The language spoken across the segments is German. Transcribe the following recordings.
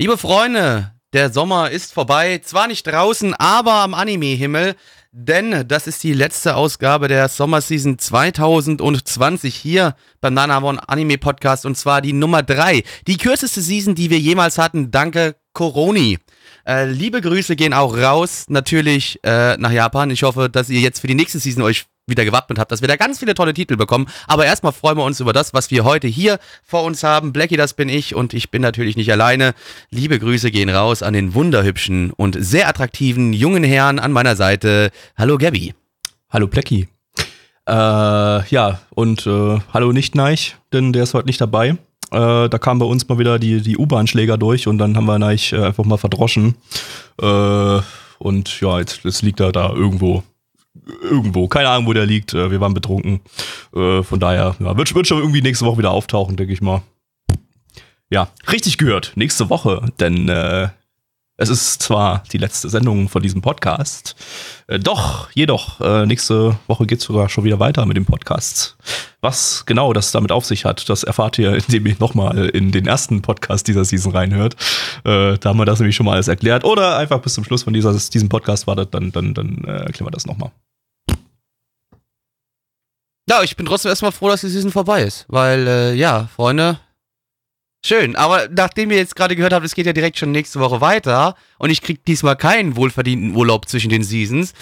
Liebe Freunde, der Sommer ist vorbei. Zwar nicht draußen, aber am Anime-Himmel. Denn das ist die letzte Ausgabe der Sommerseason 2020 hier beim Nanamon Anime Podcast und zwar die Nummer 3. Die kürzeste Season, die wir jemals hatten. Danke, Coroni. Äh, liebe Grüße gehen auch raus, natürlich äh, nach Japan. Ich hoffe, dass ihr jetzt für die nächste Season euch wieder gewappnet habt, dass wir da ganz viele tolle Titel bekommen. Aber erstmal freuen wir uns über das, was wir heute hier vor uns haben. Blackie, das bin ich und ich bin natürlich nicht alleine. Liebe Grüße gehen raus an den wunderhübschen und sehr attraktiven jungen Herrn an meiner Seite. Hallo Gabby. Hallo Blackie. Äh, ja, und äh, hallo Nicht-Neich, denn der ist heute nicht dabei. Äh, da kamen bei uns mal wieder die, die U-Bahn-Schläger durch und dann haben wir Neich äh, einfach mal verdroschen. Äh, und ja, jetzt, jetzt liegt er da irgendwo irgendwo. Keine Ahnung, wo der liegt. Äh, wir waren betrunken. Äh, von daher, ja, wird, wird schon irgendwie nächste Woche wieder auftauchen, denke ich mal. Ja, richtig gehört. Nächste Woche, denn äh, es ist zwar die letzte Sendung von diesem Podcast, äh, doch, jedoch, äh, nächste Woche geht es sogar schon wieder weiter mit dem Podcast. Was genau das damit auf sich hat, das erfahrt ihr, indem ihr nochmal in den ersten Podcast dieser Season reinhört. Äh, da haben wir das nämlich schon mal alles erklärt. Oder einfach bis zum Schluss von dieser, diesem Podcast wartet, dann, dann, dann äh, erklären wir das nochmal. Ja, ich bin trotzdem erstmal froh, dass die Season vorbei ist. Weil, äh, ja, Freunde, Schön, aber nachdem ihr jetzt gerade gehört habt, es geht ja direkt schon nächste Woche weiter und ich krieg diesmal keinen wohlverdienten Urlaub zwischen den Seasons,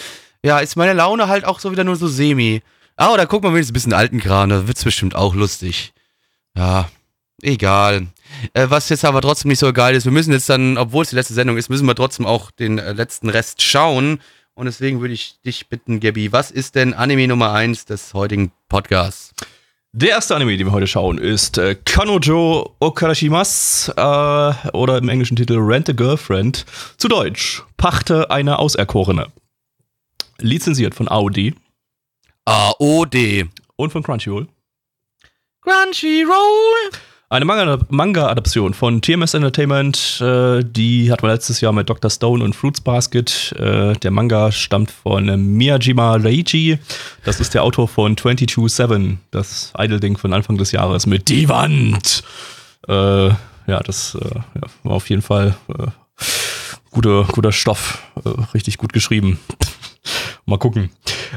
ja, ist meine Laune halt auch so wieder nur so semi. Ah, da guck mal wenigstens ein bisschen alten Kran, da wird's bestimmt auch lustig. Ja, egal. Äh, was jetzt aber trotzdem nicht so geil ist, wir müssen jetzt dann, obwohl es die letzte Sendung ist, müssen wir trotzdem auch den äh, letzten Rest schauen. Und deswegen würde ich dich bitten, Gabby, was ist denn Anime Nummer 1 des heutigen Podcasts? Der erste Anime, den wir heute schauen, ist äh, Kanojo Okarashimas äh, oder im englischen Titel Rent a Girlfriend. Zu Deutsch, Pachte eine Auserkorene. Lizenziert von AOD AOD. und von Crunchyroll. Crunchyroll. Eine Manga- Manga-Adaption von TMS Entertainment, äh, die hatten wir letztes Jahr mit Dr. Stone und Fruits Basket. Äh, der Manga stammt von äh, Miyajima Reiji. Das ist der Autor von 22-7, das Idol-Ding von Anfang des Jahres mit Die Wand. Äh, ja, das äh, ja, war auf jeden Fall äh, guter, guter Stoff. Richtig gut geschrieben. Mal gucken.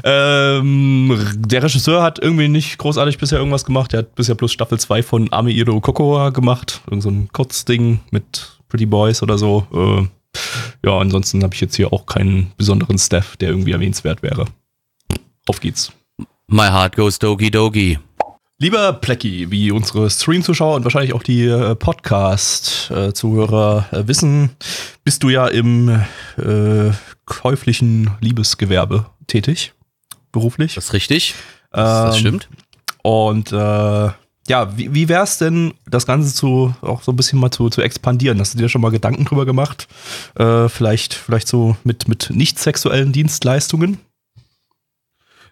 Ähm, der Regisseur hat irgendwie nicht großartig bisher irgendwas gemacht. Er hat bisher bloß Staffel 2 von Ame Kokoa gemacht. Irgend so ein Kurzding mit Pretty Boys oder so. Äh, ja, ansonsten habe ich jetzt hier auch keinen besonderen Staff, der irgendwie erwähnenswert wäre. Auf geht's. My heart goes dogi dogi. Lieber Plecki, wie unsere Stream-Zuschauer und wahrscheinlich auch die äh, Podcast-Zuhörer äh, wissen, bist du ja im äh, käuflichen Liebesgewerbe tätig, beruflich. Das ist richtig. Das, das Ähm, stimmt. Und äh, ja, wie, wie wäre es denn, das Ganze zu auch so ein bisschen mal zu, zu expandieren? Hast du dir schon mal Gedanken drüber gemacht? Äh, vielleicht, vielleicht so mit, mit nicht sexuellen Dienstleistungen?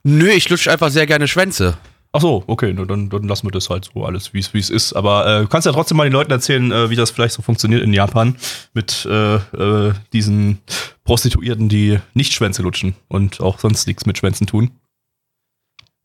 Nö, ich lutsche einfach sehr gerne Schwänze. Ach so, okay, dann, dann lassen wir das halt so alles, wie es ist. Aber äh, du kannst ja trotzdem mal den Leuten erzählen, äh, wie das vielleicht so funktioniert in Japan mit äh, äh, diesen Prostituierten, die nicht Schwänze lutschen und auch sonst nichts mit Schwänzen tun.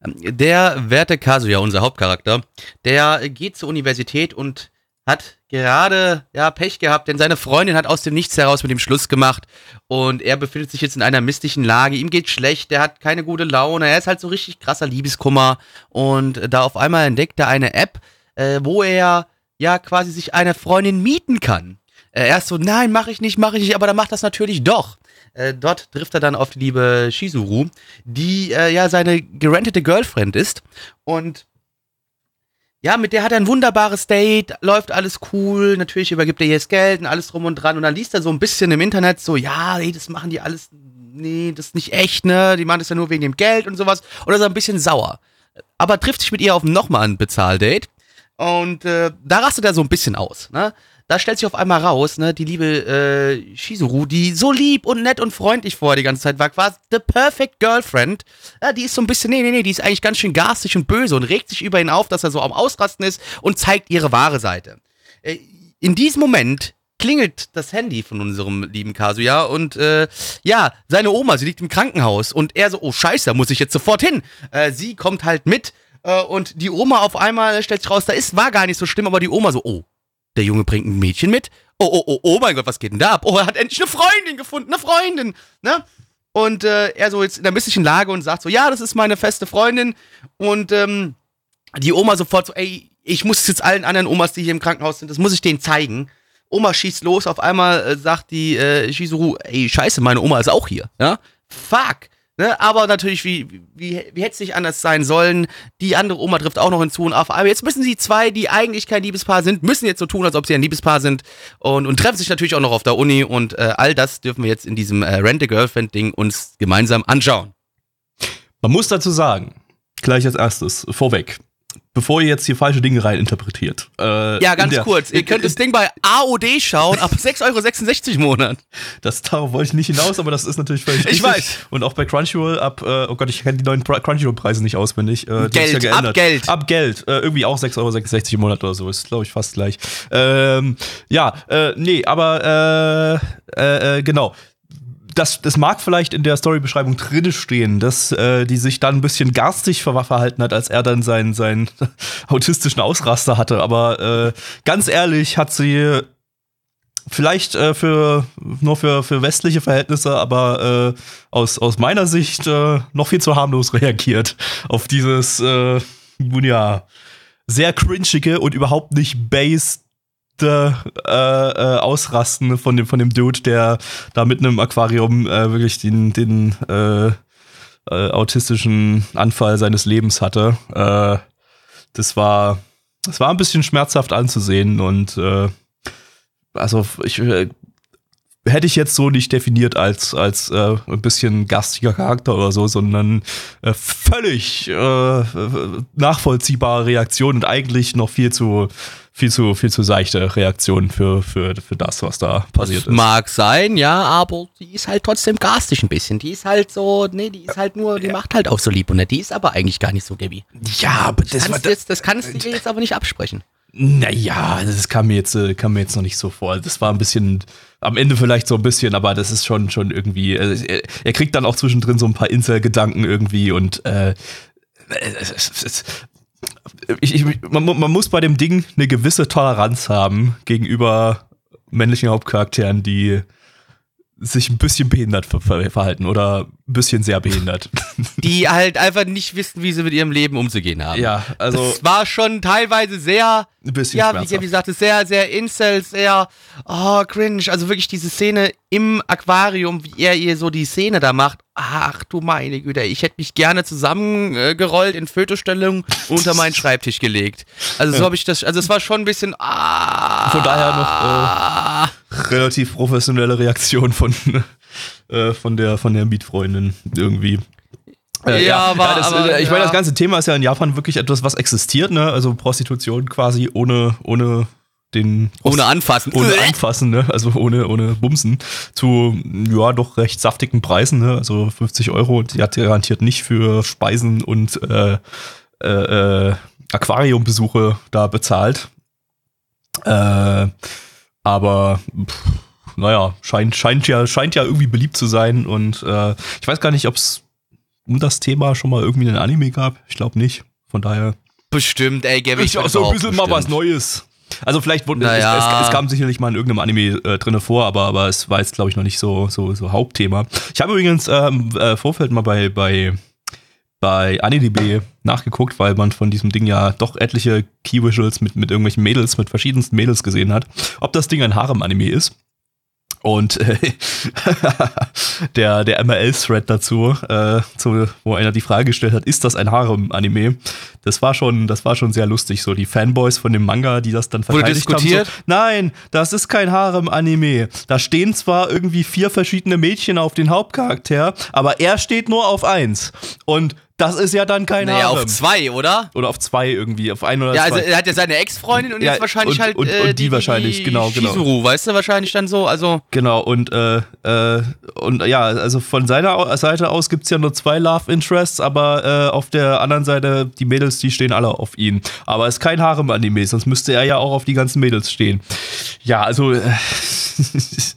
Der werte Kazuya, unser Hauptcharakter, der geht zur Universität und hat gerade ja Pech gehabt, denn seine Freundin hat aus dem Nichts heraus mit ihm Schluss gemacht und er befindet sich jetzt in einer mystischen Lage. Ihm geht schlecht, er hat keine gute Laune, er ist halt so richtig krasser Liebeskummer und da auf einmal entdeckt er eine App, äh, wo er ja quasi sich eine Freundin mieten kann. Äh, er ist so, nein, mache ich nicht, mache ich nicht, aber dann macht das natürlich doch. Äh, dort trifft er dann auf die liebe Shizuru, die äh, ja seine gerentete Girlfriend ist und ja, mit der hat er ein wunderbares Date, läuft alles cool, natürlich übergibt er ihr das Geld und alles drum und dran und dann liest er so ein bisschen im Internet so, ja, ey, das machen die alles, nee, das ist nicht echt, ne, die machen das ja nur wegen dem Geld und sowas und er ist ein bisschen sauer. Aber trifft sich mit ihr auf nochmal ein Bezahldate Und äh, da rastet er so ein bisschen aus, ne? Da stellt sich auf einmal raus, ne, die liebe äh, Shizuru, die so lieb und nett und freundlich vorher die ganze Zeit war, quasi the perfect girlfriend. Ja, die ist so ein bisschen, nee, nee, nee, die ist eigentlich ganz schön garstig und böse und regt sich über ihn auf, dass er so am Ausrasten ist und zeigt ihre wahre Seite. Äh, in diesem Moment klingelt das Handy von unserem lieben Kazuya und äh, ja, seine Oma, sie liegt im Krankenhaus und er so, oh scheiße, da muss ich jetzt sofort hin. Äh, sie kommt halt mit äh, und die Oma auf einmal stellt sich raus, da ist, war gar nicht so schlimm, aber die Oma so, oh, der Junge bringt ein Mädchen mit. Oh, oh, oh, oh mein Gott, was geht denn da ab? Oh, er hat endlich eine Freundin gefunden, eine Freundin, ne? Und äh, er so jetzt in der misslichen Lage und sagt so, ja, das ist meine feste Freundin. Und ähm, die Oma sofort so, ey, ich muss es jetzt allen anderen Omas, die hier im Krankenhaus sind, das muss ich denen zeigen. Oma schießt los, auf einmal äh, sagt die äh, Shizuru, ey, scheiße, meine Oma ist auch hier, ja? Fuck. Ne, aber natürlich, wie, wie, wie hätte es nicht anders sein sollen? Die andere Oma trifft auch noch hinzu und auf einmal. Jetzt müssen sie zwei, die eigentlich kein Liebespaar sind, müssen jetzt so tun, als ob sie ein Liebespaar sind und, und treffen sich natürlich auch noch auf der Uni und äh, all das dürfen wir jetzt in diesem äh, Rent-a-Girlfriend-Ding uns gemeinsam anschauen. Man muss dazu sagen, gleich als erstes, vorweg, bevor ihr jetzt hier falsche Dinge reininterpretiert. Äh, ja, ganz der, kurz. Ihr könnt das Ding bei AOD schauen, ab 6,66 Euro im Monat. Das darauf wollte ich nicht hinaus, aber das ist natürlich völlig Ich richtig. weiß. Und auch bei Crunchyroll ab, äh, oh Gott, ich kenne die neuen Crunchyroll-Preise nicht auswendig. Äh, Geld, ja ab Geld. Ab Geld. Äh, irgendwie auch 6,66 Euro im Monat oder so. Ist, glaube ich, fast gleich. Ähm, ja, äh, nee, aber äh, äh, äh genau das, das mag vielleicht in der Storybeschreibung drin stehen, dass äh, die sich dann ein bisschen garstig verhalten hat, als er dann seinen, seinen autistischen Ausraster hatte. Aber äh, ganz ehrlich hat sie vielleicht äh, für nur für, für westliche Verhältnisse, aber äh, aus, aus meiner Sicht äh, noch viel zu harmlos reagiert auf dieses äh, ja sehr cringige und überhaupt nicht based äh, äh, Ausrasten von dem, von dem Dude, der da mit einem Aquarium äh, wirklich den, den äh, äh, autistischen Anfall seines Lebens hatte. Äh, das war, das war ein bisschen schmerzhaft anzusehen und also ich hätte ich jetzt so nicht definiert als, als äh, ein bisschen gastiger Charakter oder so, sondern äh, völlig äh, nachvollziehbare Reaktion und eigentlich noch viel zu viel zu, viel zu seichte Reaktion für, für, für das, was da passiert das ist. Mag sein, ja, aber die ist halt trotzdem garstig ein bisschen. Die ist halt so, nee, die ist halt nur, die ja. macht halt auch so lieb und die ist aber eigentlich gar nicht so, Gabby. Ja, aber das, das, jetzt, das kannst du dir jetzt aber nicht absprechen. Naja, das kam mir, jetzt, äh, kam mir jetzt noch nicht so vor. Das war ein bisschen, am Ende vielleicht so ein bisschen, aber das ist schon, schon irgendwie, also er, er kriegt dann auch zwischendrin so ein paar Insel-Gedanken irgendwie und äh, ich, ich, man, man muss bei dem Ding eine gewisse Toleranz haben gegenüber männlichen Hauptcharakteren, die sich ein bisschen behindert verhalten oder ein bisschen sehr behindert. Die halt einfach nicht wissen, wie sie mit ihrem Leben umzugehen haben. Ja, also. Es war schon teilweise sehr. Ein bisschen Ja, wie, wie gesagt, sehr, sehr Incel, sehr. Oh, cringe. Also wirklich diese Szene im Aquarium, wie er ihr so die Szene da macht. Ach du meine Güte, ich hätte mich gerne zusammengerollt in Fötostellung unter meinen Schreibtisch gelegt. Also so ja. habe ich das. Also es war schon ein bisschen. Ah, Von daher noch. Äh, relativ professionelle Reaktion von, äh, von der, von der Mietfreundin irgendwie. Äh, ja, ja, aber, ja, das, aber, ich meine, das ganze Thema ist ja in Japan wirklich etwas, was existiert, ne? Also Prostitution quasi ohne, ohne den Prost ohne anfassen, ohne anfassen, ne? Also ohne, ohne Bumsen zu ja doch recht saftigen Preisen, ne? Also 50 Euro. Die hat garantiert nicht für Speisen und äh, äh, äh Aquariumbesuche da bezahlt. Äh, aber pff, naja, scheint, scheint, ja, scheint ja irgendwie beliebt zu sein. Und äh, ich weiß gar nicht, ob es um das Thema schon mal irgendwie einen Anime gab. Ich glaube nicht. Von daher. Bestimmt, ey, Gabby. Ist ja so ein bisschen bestimmt. mal was Neues. Also vielleicht wurde naja. es, es, es, kam sicherlich mal in irgendeinem Anime äh, drinne vor, aber, aber es war jetzt, glaube ich, noch nicht so, so, so Hauptthema. Ich habe übrigens ähm, äh, Vorfeld mal bei, bei bei AniDB nachgeguckt, weil man von diesem Ding ja doch etliche Key-Visuals mit, mit irgendwelchen Mädels, mit verschiedensten Mädels gesehen hat, ob das Ding ein Harem-Anime ist. Und äh, der, der MRL-Thread dazu, äh, zu, wo einer die Frage gestellt hat, ist das ein Harem-Anime? Das war schon, das war schon sehr lustig. So die Fanboys von dem Manga, die das dann verteidigt haben. So, Nein, das ist kein Harem-Anime. Da stehen zwar irgendwie vier verschiedene Mädchen auf den Hauptcharakter, aber er steht nur auf eins. Und Das ist ja dann kein Naja, Harem. auf zwei, oder? Oder auf zwei irgendwie, auf ein oder Ja, zwei. also er hat ja seine Ex-Freundin und Ja, jetzt wahrscheinlich und- halt und- äh, und die wahrscheinlich, genau, genau. Shizuru, weißt du, wahrscheinlich dann so, also Genau, und, äh, äh, und ja, also von seiner Seite aus gibt's ja nur zwei Love Interests, aber äh, auf der anderen Seite, die Mädels, die stehen alle auf ihn. Aber es ist kein Harem-Anime, sonst müsste er ja auch auf die ganzen Mädels stehen. Ja, also, äh,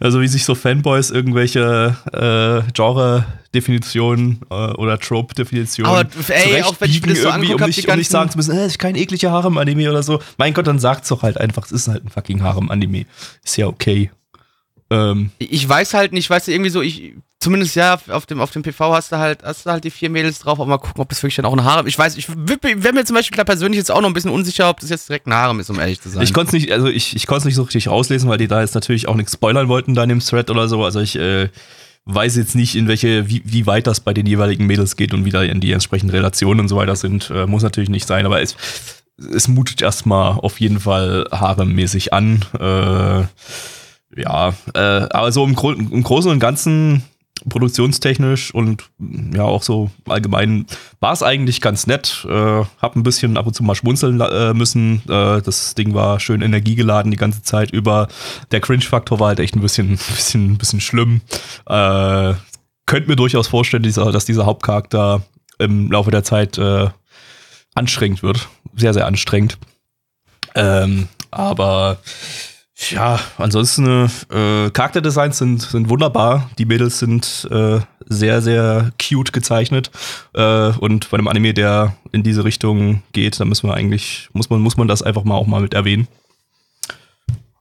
also wie sich so Fanboys irgendwelche äh, Genre-Definitionen äh, oder Trope-Definitionen Aber, ey, auch wenn ich mir das so irgendwie, anguck, um nicht, um nicht sagen zu müssen, äh, ist kein ekliger Harem-Anime oder so. Mein Gott, dann sagt's doch halt einfach, es ist halt ein fucking Harem-Anime. Ist ja okay. Ähm, ich weiß halt nicht, weißt du, irgendwie so, ich, zumindest ja, auf dem, auf dem PV hast du halt, hast du halt die vier Mädels drauf, aber mal gucken, ob das wirklich dann auch ein Harem, ich weiß, ich wäre mir zum Beispiel klar persönlich jetzt auch noch ein bisschen unsicher, ob das jetzt direkt ein Harem ist, um ehrlich zu sein. ich konnte es nicht, also ich, ich konnte es nicht so richtig rauslesen, weil die da jetzt natürlich auch nichts spoilern wollten da in dem Thread oder so. Also ich äh, weiß jetzt nicht, in welche, wie, wie weit das bei den jeweiligen Mädels geht und wie da in die entsprechenden Relationen und so weiter sind. Äh, muss natürlich nicht sein, aber es, es mutet erstmal auf jeden Fall haremmäßig an. Äh, ja, äh, aber so im, Gro im Großen und Ganzen produktionstechnisch und ja auch so allgemein war es eigentlich ganz nett. Äh, hab ein bisschen ab und zu mal schmunzeln äh, müssen. Äh, das Ding war schön energiegeladen die ganze Zeit über. Der Cringe-Faktor war halt echt ein bisschen, bisschen, bisschen schlimm. Äh, könnt mir durchaus vorstellen, dieser, dass dieser Hauptcharakter im Laufe der Zeit äh, anstrengend wird. Sehr, sehr anstrengend. Ähm, aber ja, ansonsten äh, Charakterdesigns sind, sind wunderbar. Die Mädels sind äh, sehr, sehr cute gezeichnet. Äh, und bei einem Anime, der in diese Richtung geht, da müssen wir eigentlich, muss man, muss man das einfach mal auch mal mit erwähnen.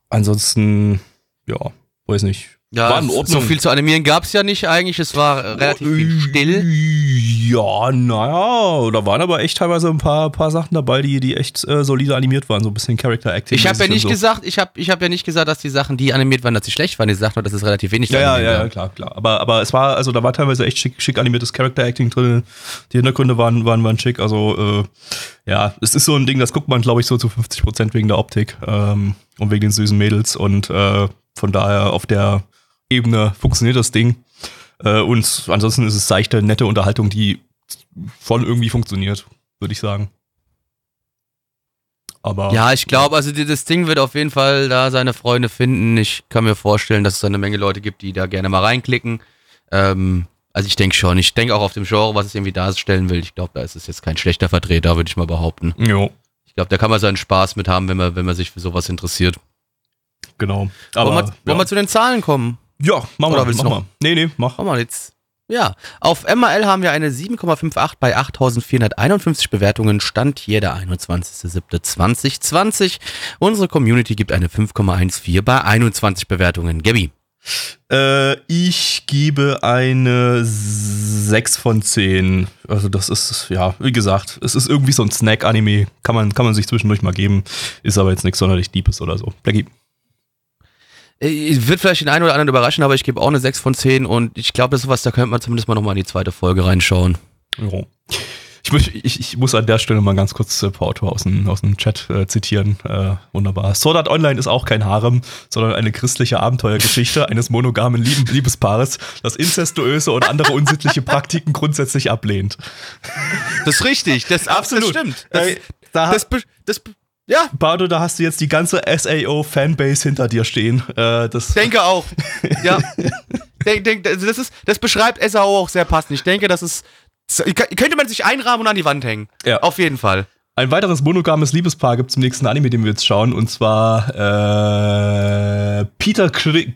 Ansonsten, ja, weiß nicht. Ja, war in Ordnung. so viel zu animieren gab's ja nicht eigentlich, es war äh, relativ viel still. Ja, naja, da waren aber echt teilweise ein paar, paar Sachen dabei, die, die echt äh, solide animiert waren, so ein bisschen Character Acting. Ich habe ja nicht so. gesagt, ich habe ich hab ja nicht gesagt, dass die Sachen, die animiert waren, dass sie schlecht waren. Ich sagte nur, dass es relativ wenig Ja, ja, ja, ja, klar, klar. Aber, aber es war, also da war teilweise echt schick, schick animiertes Character Acting drin. Die Hintergründe waren, waren, waren schick. Also, äh, ja, es ist so ein Ding, das guckt man, glaube ich, so zu 50 Prozent wegen der Optik ähm, und wegen den süßen Mädels. Und äh, von daher auf der Ebene funktioniert das Ding. Äh, und ansonsten ist es seichte, nette Unterhaltung, die voll irgendwie funktioniert, würde ich sagen. Aber Ja, ich glaube, also die- das Ding wird auf jeden Fall da seine Freunde finden. Ich kann mir vorstellen, dass es da eine Menge Leute gibt, die da gerne mal reinklicken. Ähm, also ich denke schon. Ich denke auch auf dem Genre, was es irgendwie darstellen will. Ich glaube, da ist es jetzt kein schlechter Vertreter, würde ich mal behaupten. Jo, Ich glaube, da kann man seinen Spaß mit haben, wenn man, wenn man sich für sowas interessiert. genau. Aber, wollen, wir, wollen wir zu den Zahlen kommen? Ja, mach Oder mal. willst Mach du mal. Nee, nee, mach. Komm mal jetzt. Ja, auf MRL haben wir eine 7,58 bei 8451 Bewertungen. Stand hier der 21.07.2020. Unsere Community gibt eine 5,14 bei 21 Bewertungen. Gabby. Äh, ich gebe eine 6 von 10. Also das ist, ja, wie gesagt, es ist irgendwie so ein Snack-Anime. Kann man, kann man sich zwischendurch mal geben. Ist aber jetzt nichts sonderlich Deepes oder so. Blackie. Wird vielleicht den einen oder anderen überraschen, aber ich gebe auch eine 6 von 10 und ich glaube, das ist was, da könnte man zumindest mal nochmal in die zweite Folge reinschauen. Jo. Ich, muss- ich, ich muss an der Stelle mal ganz kurz äh, ein paar Autor aus dem, aus dem Chat äh, zitieren. Äh, wunderbar. Sword Art Online ist auch kein Harem, sondern eine christliche Abenteuergeschichte eines monogamen Lieben Liebespaares, das inzestuöse und andere unsittliche Praktiken grundsätzlich ablehnt. Das ist richtig, das Absolut. Das stimmt. Das, da, das, das, ja, Bardo, da hast du jetzt die ganze SAO-Fanbase hinter dir stehen. Äh, das, denke auch. Ja. denk, denk, also das, ist, das beschreibt SAO auch sehr passend. Ich denke, das ist. Könnte man sich einrahmen und an die Wand hängen. Ja. Auf jeden Fall. Ein weiteres monogames Liebespaar gibt es im nächsten Anime, den wir jetzt schauen, und zwar äh, Peter, Kri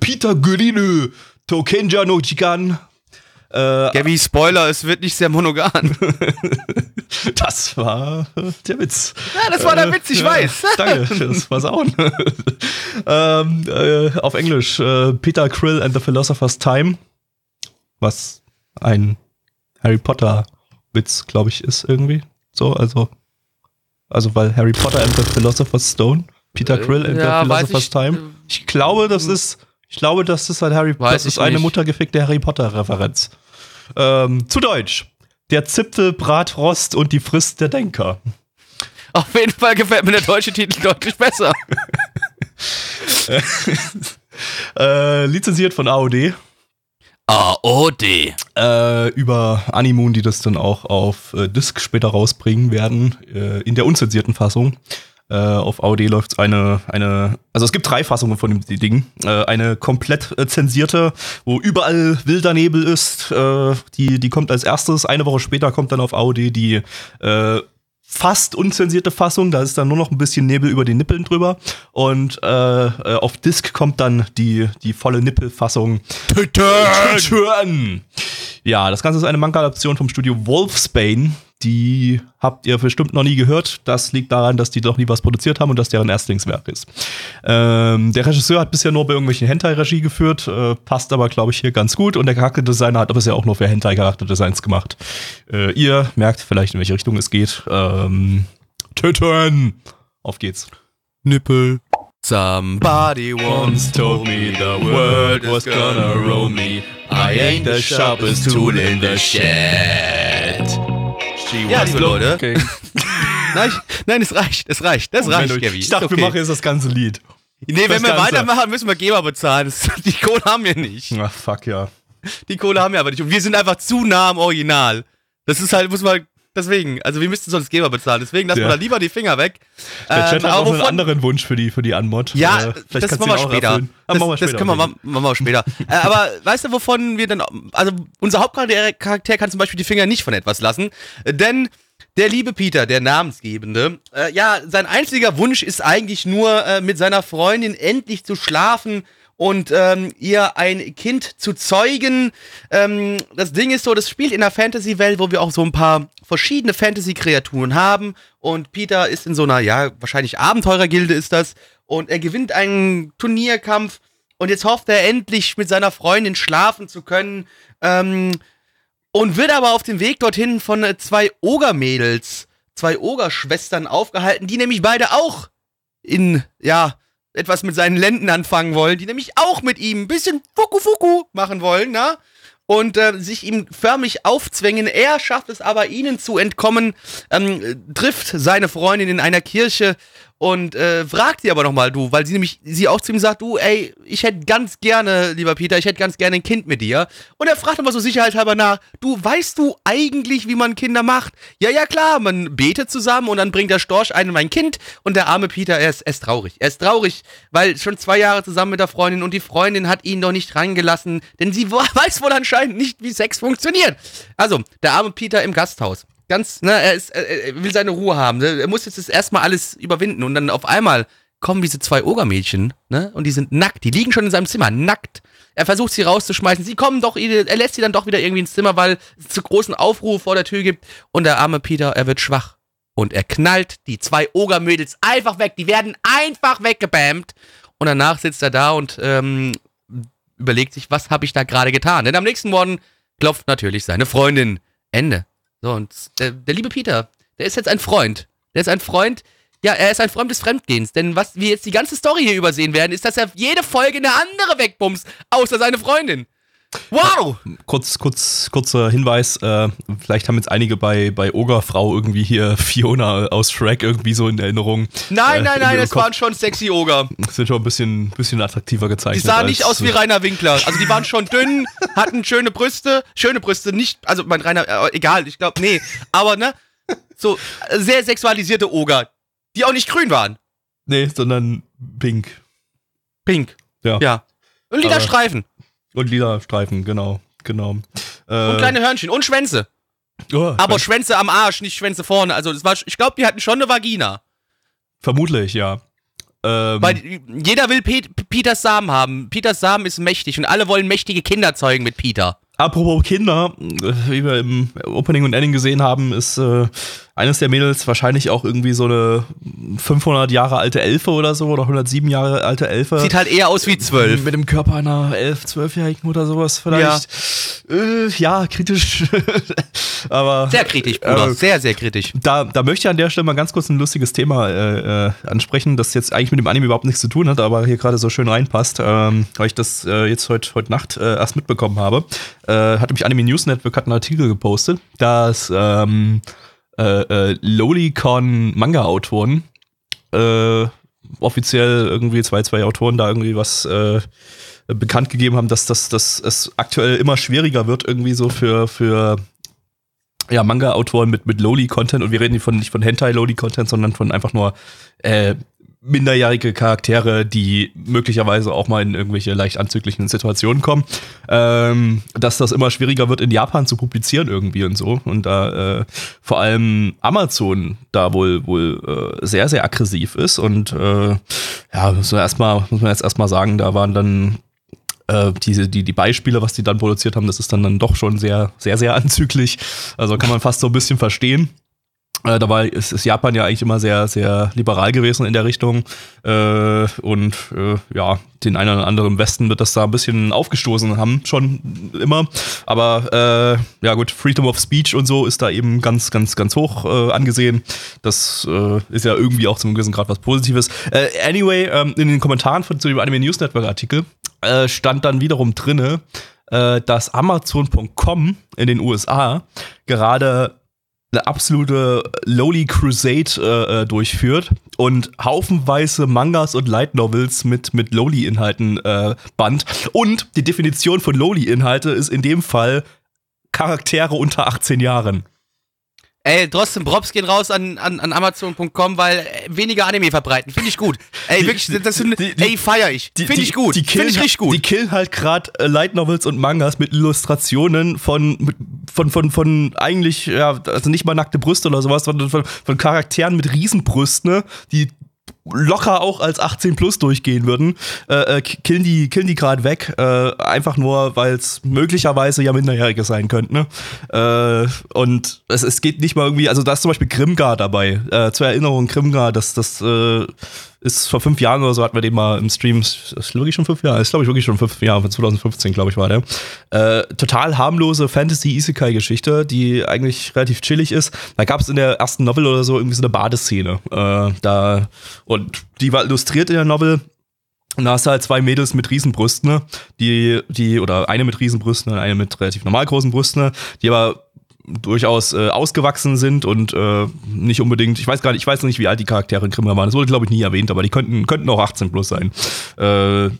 Peter Gurine Tokenja no Jikan. Äh, Gabby, Spoiler, es wird nicht sehr monogam. das war äh, der Witz. Ja, das war der Witz, ich Ja, weiß. Danke das Versauen. ähm, äh, auf Englisch äh, Peter Krill and the Philosopher's Time, was ein Harry Potter Witz, glaube ich, ist irgendwie. So, also also weil Harry Potter and the Philosopher's Stone, Peter Krill and Ja, the Philosopher's ich, Time. äh, Ich glaube, das ist ich glaube, das ist ein Harry Weiß das ist eine muttergefickte Harry Potter Referenz. Ähm, zu Deutsch. Der Zipfel Bratwurst und die Frist der Denker. Auf jeden Fall gefällt mir der deutsche Titel deutlich besser. Äh, lizenziert von AOD. AOD. Äh, über Animoon, die das dann auch auf äh, Disc später rausbringen werden, äh, in der unzensierten Fassung. Äh, auf AOD läuft eine, eine, also es gibt drei Fassungen von dem Ding. Äh, eine komplett äh, zensierte, wo überall wilder Nebel ist. Äh, die, die kommt als erstes. Eine Woche später kommt dann auf AOD die äh, fast unzensierte Fassung. Da ist dann nur noch ein bisschen Nebel über den Nippeln drüber. Und äh, auf Disc kommt dann die, die volle Nippelfassung. Töten! Ja, das Ganze ist eine Manga-Adaption vom Studio Wolfsbane. Die habt ihr bestimmt noch nie gehört. Das liegt daran, dass die noch nie was produziert haben und dass deren Erstlingswerk ist. Ähm, der Regisseur hat bisher nur bei irgendwelchen Hentai-Regie geführt, äh, passt aber, glaube ich, hier ganz gut. Und der Charakterdesigner hat bisher auch nur für Hentai-Charakterdesigns gemacht. Äh, ihr merkt vielleicht, in welche Richtung es geht. Ähm, töten! Auf geht's. Nippel. Somebody once told me the world was gonna roll me. I ain't the sharpest tool in the shed. Ja, liebe Leute. Okay. Nein, ich, nein, es reicht, es reicht, das reicht, Gavi. Ich dachte, okay. wir machen jetzt das ganze Lied. Nee, wenn das wir Ganze. weitermachen, müssen wir GEMA bezahlen. Das, die Kohle haben wir nicht. Ach, fuck ja. Die Kohle haben wir aber nicht. Und wir sind einfach zu nah am Original. Das ist halt, muss man, deswegen, also wir müssten sonst GEMA bezahlen. Deswegen lassen Ja. wir da lieber die Finger weg. Der Chat Ähm, hat auch einen anderen Wunsch für die, für die Anmod. Ja, Äh, das kannst du machen wir später. Das, machen wir das später, können wir, machen wir später. äh, aber weißt du, wovon wir dann, also unser Hauptcharakter Charakter kann zum Beispiel die Finger nicht von etwas lassen, denn der liebe Peter, der Namensgebende, äh, ja, sein einziger Wunsch ist eigentlich nur, äh, mit seiner Freundin endlich zu schlafen und ähm, ihr ein Kind zu zeugen. Ähm, das Ding ist so, das spielt in einer Fantasy-Welt, wo wir auch so ein paar verschiedene Fantasy-Kreaturen haben. Und Peter ist in so einer, ja, wahrscheinlich Abenteurergilde ist das. Und er gewinnt einen Turnierkampf. Und jetzt hofft er endlich mit seiner Freundin schlafen zu können. Ähm, und wird aber auf dem Weg dorthin von äh, zwei Ogermädels, zwei Ogerschwestern aufgehalten, die nämlich beide auch in, ja, etwas mit seinen Lenden anfangen wollen, die nämlich auch mit ihm ein bisschen Fuku Fuku machen wollen, na? Und äh, sich ihm förmlich aufzwängen. Er schafft es aber, ihnen zu entkommen, ähm, äh, trifft seine Freundin in einer Kirche und äh, fragt sie aber nochmal, du, weil sie nämlich, sie auch zu ihm sagt, du, ey, ich hätte ganz gerne, lieber Peter, ich hätte ganz gerne ein Kind mit dir. Und er fragt aber so sicherheitshalber nach, du, weißt du eigentlich, wie man Kinder macht? Ja, ja, klar, man betet zusammen und dann bringt der Storch einem ein Kind und der arme Peter, er ist, er ist traurig. Er ist traurig, weil schon zwei Jahre zusammen mit der Freundin und die Freundin hat ihn doch nicht rangelassen, denn sie weiß wohl anscheinend nicht, wie Sex funktioniert. Also, der arme Peter im Gasthaus. Ganz, ne, er, ist, er, will seine Ruhe haben. ne? Er muss jetzt erstmal alles überwinden und dann auf einmal kommen diese zwei Ogermädchen, ne, und die sind nackt. Die liegen schon in seinem Zimmer, nackt. Er versucht sie rauszuschmeißen. Sie kommen doch, er lässt sie dann doch wieder irgendwie ins Zimmer, weil es zu großen Aufruhr vor der Tür gibt. Und der arme Peter, er wird schwach. Und er knallt die zwei Ogermädels einfach weg. Die werden einfach weggebammt. Und danach sitzt er da und ähm, überlegt sich, was habe ich da gerade getan. Denn am nächsten Morgen klopft natürlich seine Freundin. Ende. So, und der, der liebe Peter, der ist jetzt ein Freund. Der ist ein Freund, ja, er ist ein Freund des Fremdgehens. Denn was wir jetzt die ganze Story hier übersehen werden, ist, dass er jede Folge eine andere wegbumst, außer seine Freundin. Wow! Kurz, kurz, kurzer Hinweis, äh, vielleicht haben jetzt einige bei, bei Ogerfrau irgendwie hier Fiona aus Shrek irgendwie so in Erinnerung. Nein, Äh, nein, in nein, es waren schon sexy Oger. Sind schon ein bisschen, bisschen attraktiver Die gezeichnet. sahen nicht aus wie Rainer Winkler. Also die waren schon dünn, hatten schöne Brüste, schöne Brüste, nicht, also mein Rainer, äh, egal, ich glaube, nee. Aber ne, so äh, sehr sexualisierte Oger, die auch nicht grün waren. Nee, sondern pink. Pink. Ja. Ja. Und lila Streifen. Und lila Streifen, genau. Genau. Äh, Und kleine Hörnchen und Schwänze. oh, Aber Schwänze am Arsch, nicht Schwänze vorne. Also das war, ich glaube, die hatten schon eine Vagina. vermutlich, ja. Ähm, Weil jeder will Pet Peters Samen haben. Peters Samen ist mächtig und alle wollen mächtige Kinder zeugen mit Peter. Apropos Kinder, äh, wie wir im Opening und Ending gesehen haben, ist äh, eines der Mädels wahrscheinlich auch irgendwie so eine 500 Jahre alte Elfe oder so oder 107 Jahre alte Elfe. Sieht halt eher aus wie zwölf. Mit dem Körper einer 11-, 12-Jährigen oder sowas vielleicht. Ja, äh, ja kritisch. Aber Sehr kritisch, Bruder. Äh, sehr, sehr kritisch. da, da möchte ich an der Stelle mal ganz kurz ein lustiges Thema äh, äh, ansprechen, das jetzt eigentlich mit dem Anime überhaupt nichts zu tun hat, aber hier gerade so schön reinpasst, ähm, weil ich das äh, jetzt heute heut Nacht äh, erst mitbekommen habe. Äh, hat nämlich Anime News Network hat einen Artikel gepostet, dass ähm, äh, äh, Lolicon Manga-Autoren äh, offiziell irgendwie zwei, zwei Autoren da irgendwie was äh, bekannt gegeben haben, dass, dass, dass es aktuell immer schwieriger wird, irgendwie so für, für ja, Manga-Autoren mit, mit Loli-Content und wir reden von, nicht von Hentai-Loli-Content, sondern von einfach nur äh, minderjährige Charaktere, die möglicherweise auch mal in irgendwelche leicht anzüglichen Situationen kommen, ähm, dass das immer schwieriger wird, in Japan zu publizieren irgendwie und so. Und da äh, vor allem Amazon da wohl wohl äh, sehr, sehr aggressiv ist. Und äh, ja, muss man erstmal, muss man jetzt erstmal sagen, da waren dann äh, diese, die, die Beispiele, was die dann produziert haben, das ist dann, dann doch schon sehr, sehr, sehr anzüglich. Also kann man fast so ein bisschen verstehen. Äh, dabei ist, ist Japan ja eigentlich immer sehr, sehr liberal gewesen in der Richtung. Äh, und äh, ja, den einen oder anderen Westen wird das da ein bisschen aufgestoßen haben, schon immer. Aber äh, ja gut, Freedom of Speech und so ist da eben ganz, ganz, ganz hoch äh, angesehen. Das äh, ist ja irgendwie auch zum gewissen Grad was Positives. Äh, anyway, ähm, in den Kommentaren von, zu dem Anime News Network Artikel äh, stand dann wiederum drinne, äh, dass Amazon.com in den USA gerade eine absolute Lowly Crusade äh, äh, durchführt und haufenweise Mangas und Light Novels mit, mit Lowly-Inhalten äh, band. Und die Definition von Lowly-Inhalte ist in dem Fall Charaktere unter 18 Jahren. Ey, trotzdem, Props gehen raus an, an, an Amazon.com, weil äh, weniger Anime verbreiten. Finde ich gut. Ey, wirklich, das sind, die, die, ey, feier ich. Finde ich gut. Finde ich richtig gut. Die killen halt gerade äh, Light Novels und Mangas mit Illustrationen von, von, von, von eigentlich, ja, also nicht mal nackte Brüste oder sowas, sondern von, von Charakteren mit Riesenbrüsten, ne, die locker auch als 18 plus durchgehen würden, äh, äh killen die, killen die gerade weg, äh, einfach nur, weil es möglicherweise ja Minderjährige sein könnten. Ne? Äh, und es, es geht nicht mal irgendwie, also da ist zum Beispiel Grimgar dabei. Äh, zur Erinnerung, Grimgar, das, das äh, ist vor fünf Jahren oder so hatten wir den mal im Stream. Ist wirklich schon fünf Jahre? Ist glaube ich wirklich schon fünf Jahre, 2015 glaube ich war der. Äh, total harmlose Fantasy-Isekai-Geschichte, die eigentlich relativ chillig ist. Da gab es in der ersten Novel oder so irgendwie so eine Badeszene. Äh, da und die war illustriert in der Novel. Und da hast du halt zwei Mädels mit Riesenbrüsten, ne? die, die, oder eine mit Riesenbrüsten und eine mit relativ normal großen Brüsten, ne? die aber durchaus äh, ausgewachsen sind und äh, nicht unbedingt, ich weiß gar nicht, ich weiß nicht, wie alt die Charaktere in Grimmer waren. Das wurde, glaube ich, nie erwähnt, aber die könnten, könnten auch 18 plus sein. Äh,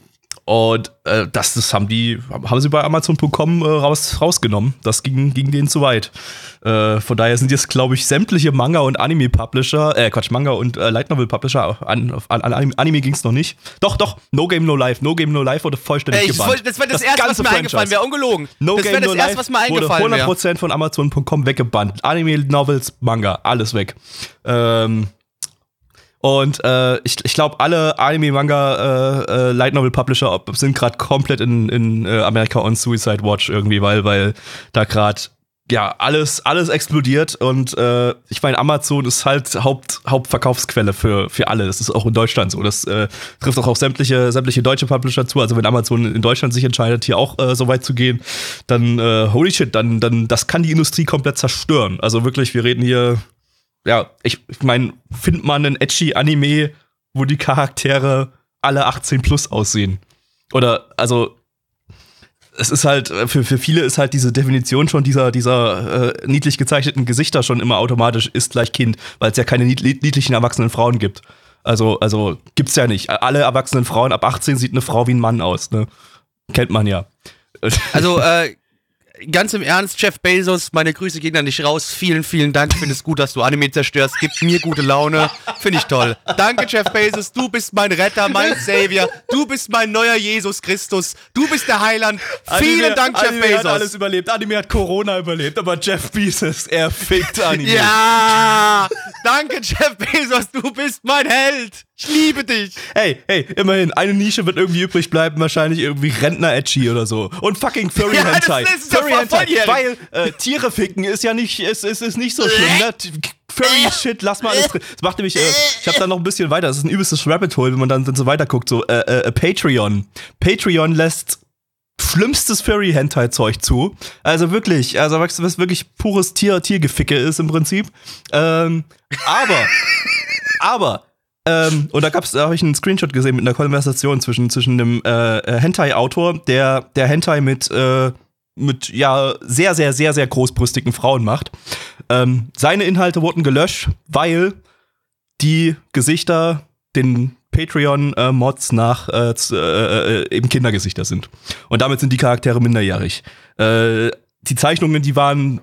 und äh, das, das haben die, haben sie bei Amazon.com äh, raus, rausgenommen. Das ging, ging denen zu weit. Äh, von daher sind jetzt, glaube ich, sämtliche Manga- und Anime-Publisher, äh, Quatsch, Manga- und äh, Light Novel-Publisher, an, an, an Anime ging es noch nicht. Doch, doch, No Game No Life. No Game No Life wurde vollständig Ey, gebannt. Das wäre das, das, erste, was mir Franchise. eingefallen wäre, ungelogen. No das wäre das no erste, was mir eingefallen wäre. 100% wär. von Amazon.com weggebannt. Anime, Novels, Manga, alles weg. Ähm, und äh, ich, ich glaube, alle Anime, Manga, äh, äh, Light Novel Publisher sind gerade komplett in, in äh, Amerika on Suicide Watch irgendwie, weil, weil da gerade ja alles, alles explodiert und äh, ich meine, Amazon ist halt Haupt, Hauptverkaufsquelle für, für alle. Das ist auch in Deutschland so. Das trifft auch auf sämtliche, sämtliche deutsche Publisher zu. Also wenn Amazon in Deutschland sich entscheidet, hier auch so weit zu gehen, dann holy shit, dann, dann das kann die Industrie komplett zerstören. Also wirklich, wir reden hier ja, ich, ich meine, findet man einen edgy Anime, wo die Charaktere alle 18 plus aussehen? Oder, also, es ist halt, für, für viele ist halt diese Definition schon dieser, dieser äh, niedlich gezeichneten Gesichter schon immer automatisch ist gleich Kind, weil es ja keine niedlichen erwachsenen Frauen gibt. Also, also gibt's ja nicht. Alle erwachsenen Frauen ab 18 sieht eine Frau wie ein Mann aus, ne? Kennt man ja. Also, äh, ganz im Ernst, Jeff Bezos, meine Grüße gehen an dich raus. Vielen, vielen Dank. Ich finde es gut, dass du Anime zerstörst. Gibt mir gute Laune. Finde ich toll. Danke, Jeff Bezos. Du bist mein Retter, mein Savior. Du bist mein neuer Jesus Christus. Du bist der Heiland. Vielen Anime, Dank, Jeff Anime Bezos. hat alles überlebt. Anime hat Corona überlebt, aber Jeff Bezos, er fickt Anime. Ja! Danke, Jeff Bezos. Du bist mein Held. Ich liebe dich. Hey, hey, immerhin, eine Nische wird irgendwie übrig bleiben, wahrscheinlich irgendwie Rentner-Edgy oder so. Und fucking Furry Ja, das Hentai. ist Furry doch Hentai. Weil äh, Tiere ficken ist ja nicht, ist, ist, ist nicht so schlimm, ne? Furry Shit, lass mal alles drin. Das macht nämlich, äh, ich hab da noch ein bisschen weiter, das ist ein übelstes Rabbit Hole, wenn man dann, dann so weiter guckt, so, äh, äh, Patreon. Patreon lässt schlimmstes Furry Hentai Zeug zu. Also wirklich, also was was wirklich pures Tier Tiergeficke ist im Prinzip. Ähm, aber aber ähm, und da gab's, da habe ich einen Screenshot gesehen mit einer Konversation zwischen zwischen dem äh, äh, Hentai-Autor, der der Hentai mit äh, mit ja sehr sehr sehr sehr großbrüstigen Frauen macht. Ähm, seine Inhalte wurden gelöscht, weil die Gesichter den Patreon-Mods nach äh, z- äh, äh, eben Kindergesichter sind. Und damit sind die Charaktere minderjährig. Äh, die Zeichnungen, die waren,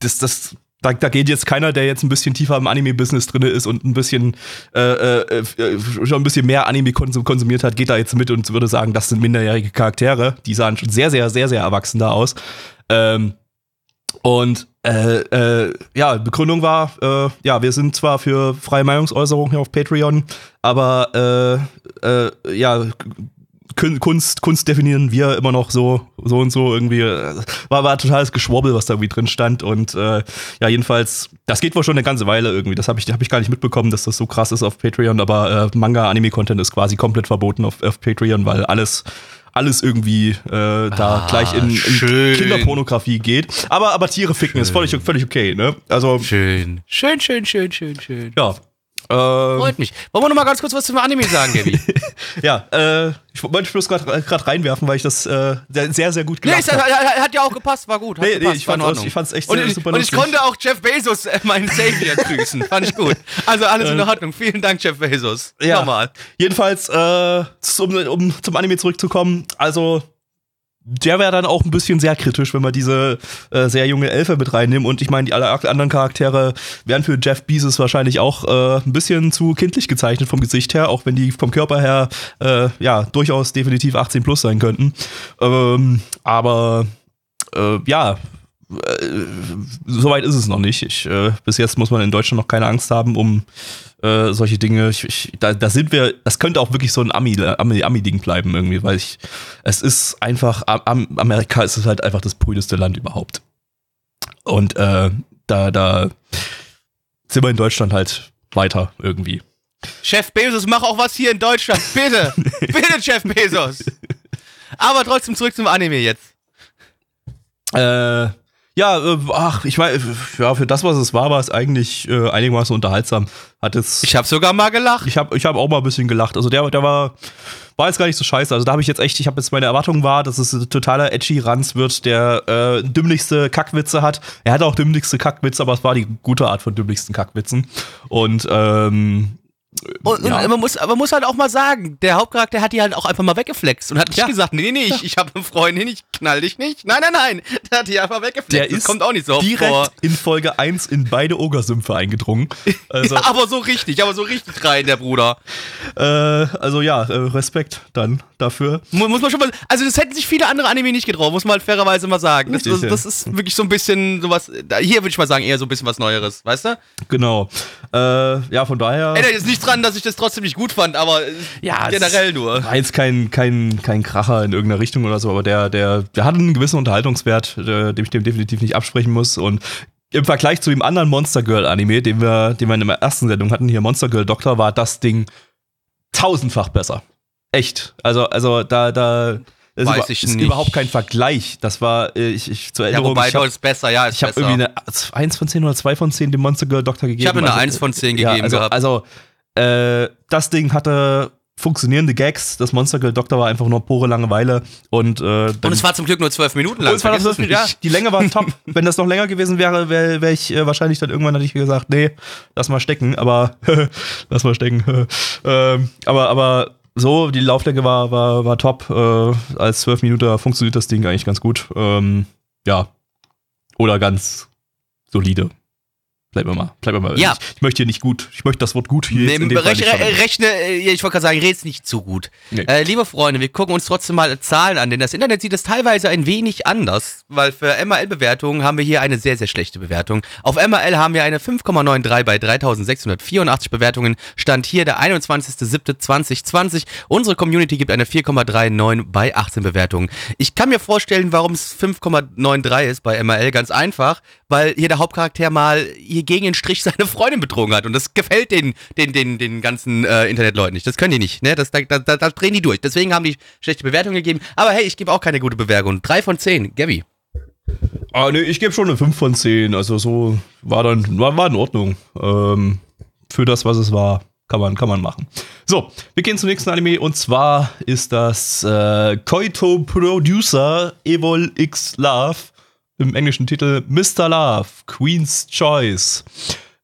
das, das, da, da geht jetzt keiner, der jetzt ein bisschen tiefer im Anime-Business drin ist und ein bisschen äh, äh, äh, schon ein bisschen mehr Anime konsum konsumiert hat, geht da jetzt mit und würde sagen, das sind minderjährige Charaktere. Die sahen schon sehr, sehr, sehr, sehr erwachsen da aus. Ähm, und äh, äh, ja, Begründung war, äh, ja, wir sind zwar für freie Meinungsäußerung hier auf Patreon, aber äh, äh, ja, Kunst, Kunst definieren wir immer noch so, so und so irgendwie. äh, War, war totales Geschwurbel, was da irgendwie drin stand. Und äh, ja, jedenfalls, das geht wohl schon eine ganze Weile irgendwie. Das habe ich, hab ich gar nicht mitbekommen, dass das so krass ist auf Patreon, aber äh, Manga-Anime-Content ist quasi komplett verboten auf, auf Patreon, weil alles alles irgendwie äh, da Ah, glech in, in schön. Kinderpornografie geht. Aber, aber Tiere ficken ist völlig, völlig okay, ne? Also, Schön. Schön, schön, schön, schön, schön. ja. Äh, Freut mich. Wollen wir noch mal ganz kurz was zum Anime sagen, Gabi? ja, äh, ich wollte bloß gerade reinwerfen, weil ich das äh, sehr, sehr gut nee, es hat, habe. hat, hat ja auch gepasst, war gut. Nee, nee, gepasst, ich in fand's Ordnung. auch- ich fand's echt und, sehr ich- super Und ich konnte auch Jeff Bezos, äh, meinen Savior, grüßen. Fand ich gut. Also alles in Ordnung. Vielen Dank, Jeff Bezos. Ja. Nochmal. Jedenfalls, äh, zum, um zum Anime zurückzukommen, also der wäre dann auch ein bisschen sehr kritisch, wenn wir diese äh, sehr junge Elfe mit reinnehmen. Und ich meine, die alle anderen Charaktere wären für Jeff Bezos wahrscheinlich auch äh, ein bisschen zu kindlich gezeichnet vom Gesicht her, auch wenn die vom Körper her äh, ja durchaus definitiv 18 plus sein könnten. Ähm, aber äh, ja, äh, soweit ist es noch nicht. Ich, äh, bis jetzt muss man in Deutschland noch keine Angst haben um äh, solche Dinge. Ich, ich, da, da sind wir, das könnte auch wirklich so ein Ami, Ami, Ami-Ding bleiben irgendwie, weil ich, es ist einfach, Am- Am, Amerika ist es halt einfach das prüdeste Land überhaupt. Und äh, da, da sind wir in Deutschland halt weiter irgendwie. Chef Bezos, mach auch was hier in Deutschland. Bitte. Bitte, Jeff Bezos. Aber trotzdem zurück zum Anime jetzt. Äh, ja, äh, ach, ich weiß, ja, für das, was es war, war es eigentlich äh, einigermaßen unterhaltsam. Hat jetzt, Ich habe sogar mal gelacht. ich habe ich hab auch mal ein bisschen gelacht. Also der, der war, war jetzt gar nicht so scheiße. Also da habe ich jetzt echt, ich habe jetzt meine Erwartung war, dass es ein totaler edgy Ranz wird, der äh, dümmlichste Kackwitze hat. Er hat auch dümmlichste Kackwitze, aber es war die gute Art von dümmlichsten Kackwitzen. Und ähm, Und, ja. und man, muss, man muss halt auch mal sagen, der Hauptcharakter hat die halt auch einfach mal weggeflext und hat nicht Ja. gesagt, nee, nee, ich, ich habe eine Freundin, ich knall dich nicht. Nein, nein, nein, der hat die einfach weggeflext. der das ist kommt auch nicht so direkt vor. in Folge 1 in beide Ogersümpfe eingedrungen. Also, Ja, aber so richtig, aber so richtig rein, der Bruder. äh, also ja, äh, Respekt dann dafür. Mu- Muss man schon mal, also das hätten sich viele andere Anime nicht getraut, muss man halt fairerweise mal sagen. Das, das, das ist wirklich so ein bisschen sowas, hier würde ich mal sagen, eher so ein bisschen was Neueres, weißt du? Genau. Äh, ja, von daher. Ändert jetzt nicht dran, dass ich das trotzdem nicht gut fand, aber äh, Ja, generell nur. War jetzt kein, kein, kein Kracher in irgendeiner Richtung oder so, aber der, der, der hat einen gewissen Unterhaltungswert, äh, dem ich dem definitiv nicht absprechen muss. Und im Vergleich zu dem anderen Monster Girl Anime, den wir, den wir in der ersten Sendung hatten, hier Monster Girl Doctor, war das Ding tausendfach besser. Echt. Also, also da, da ist, Weiß über, ich ist nicht. überhaupt kein Vergleich. Das war, äh, ich, ich zur Ja, Erinnerung, wobei ich habe Deutsch besser, ja, ist ich hab besser. irgendwie eine 1 von 10 oder 2 von 10 dem Monster Girl Doctor gegeben. ich habe eine Also, 1 von 10 ja, gegeben also, gehabt. Also, äh, das Ding hatte funktionierende Gags. Das Monster Girl Doctor war einfach nur pure Langeweile. Und, äh, und es war zum Glück nur 12 Minuten lang. und es war es wirklich, nicht, Die Länge war top. Wenn das noch länger gewesen wäre, wäre wär ich äh, wahrscheinlich dann irgendwann hätte ich gesagt, nee, lass mal stecken. Aber lass mal stecken. ähm, aber, aber so, die Lauflänge war, war, war top. Äh, als 12 Minuten funktioniert das Ding eigentlich ganz gut. Ähm, ja. Oder ganz solide. Bleiben wir mal. Bleiben wir mal. Ja. Ich, ich möchte hier nicht gut. Ich möchte das Wort gut hier Nee, in dem rech, rechne, äh, ich wollte gerade sagen, red's nicht zu gut. Nee. Äh, liebe Freunde, wir gucken uns trotzdem mal Zahlen an, denn das Internet sieht es teilweise ein wenig anders, weil für MRL-Bewertungen haben wir hier eine sehr, sehr schlechte Bewertung. Auf MRL haben wir eine 5,93 bei 3684 Bewertungen. Stand hier der 21.07.2020. Unsere Community gibt eine 4,39 bei 18 Bewertungen. Ich kann mir vorstellen, warum es 5,93 ist bei MRL. Ganz einfach, weil hier der Hauptcharakter mal hier gegen den Strich seine Freundin betrogen hat. Und das gefällt den, den, den, den ganzen äh, Internetleuten nicht. Das können die nicht. Ne? Das, da, da, da, da drehen die durch. Deswegen haben die schlechte Bewertungen gegeben. Aber hey, ich gebe auch keine gute Bewertung. Drei von zehn. Gabby. Ah, nee, ich gebe schon eine 5 von 10. Also so war dann, war, war in Ordnung. Ähm, für das, was es war, kann man, kann man machen. So, wir gehen zum nächsten Anime und zwar ist das äh, Koito Producer Evol X Love im englischen Titel Mr. Love, Queen's Choice.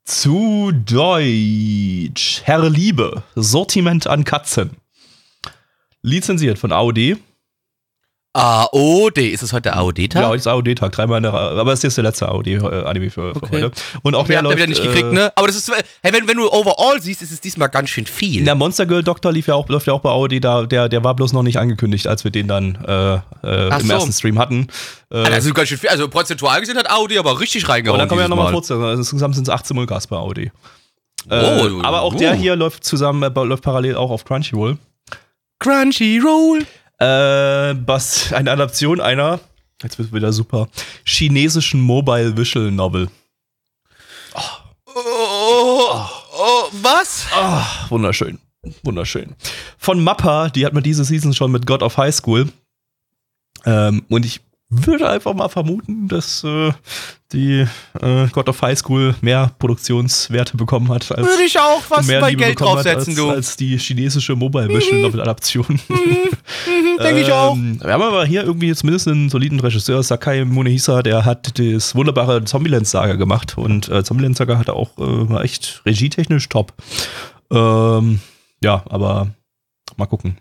Zu Deutsch. Herr Liebe. Sortiment an Katzen. Lizenziert von AOD. AOD. Ist es heute der AOD-Tag? Ja, heute ist AOD-Tag. Dreimal Ra aber es ist jetzt der letzte AOD-Anime für, für Okay. heute. Und auch haben läuft. wieder nicht äh, gekriegt, ne? Aber das ist, hey, wenn, wenn du overall siehst, ist es diesmal ganz schön viel. Der Monster Girl Doktor lief ja auch, läuft ja auch bei AOD, da, der, der war bloß noch nicht angekündigt, als wir den dann äh, äh, im so. ersten Stream hatten. Äh, ist ganz schön viel. Also prozentual gesehen hat AOD aber richtig reingehauen. dann kommen wir ja nochmal Mal. kurz, also insgesamt sind es 18 Mulkas bei AOD. Äh, Oh, aber auch oh. der hier läuft zusammen, äh, läuft parallel auch auf Crunchyroll. Crunchyroll. Äh, was eine Adaption einer, jetzt wird wieder super, chinesischen Mobile Visual Novel. Oh, oh, was? Ah, wunderschön. Wunderschön. Von Mappa, die hat man diese Season schon mit God of High School. Ähm, und ich würde einfach mal vermuten, dass äh, die äh, God of High School mehr Produktionswerte bekommen hat als Würde ich auch was mehr bei Liebe Geld draufsetzen, als, du. als die chinesische Mobile Visual Novel Adaption. Denke ich auch. Ähm, Wir haben aber hier irgendwie zumindest einen soliden Regisseur, Sakai Munehisa, der hat das wunderbare Zombieland Saga gemacht und äh, Zombieland Saga hat auch äh, echt regietechnisch top. Ähm, ja, aber mal gucken.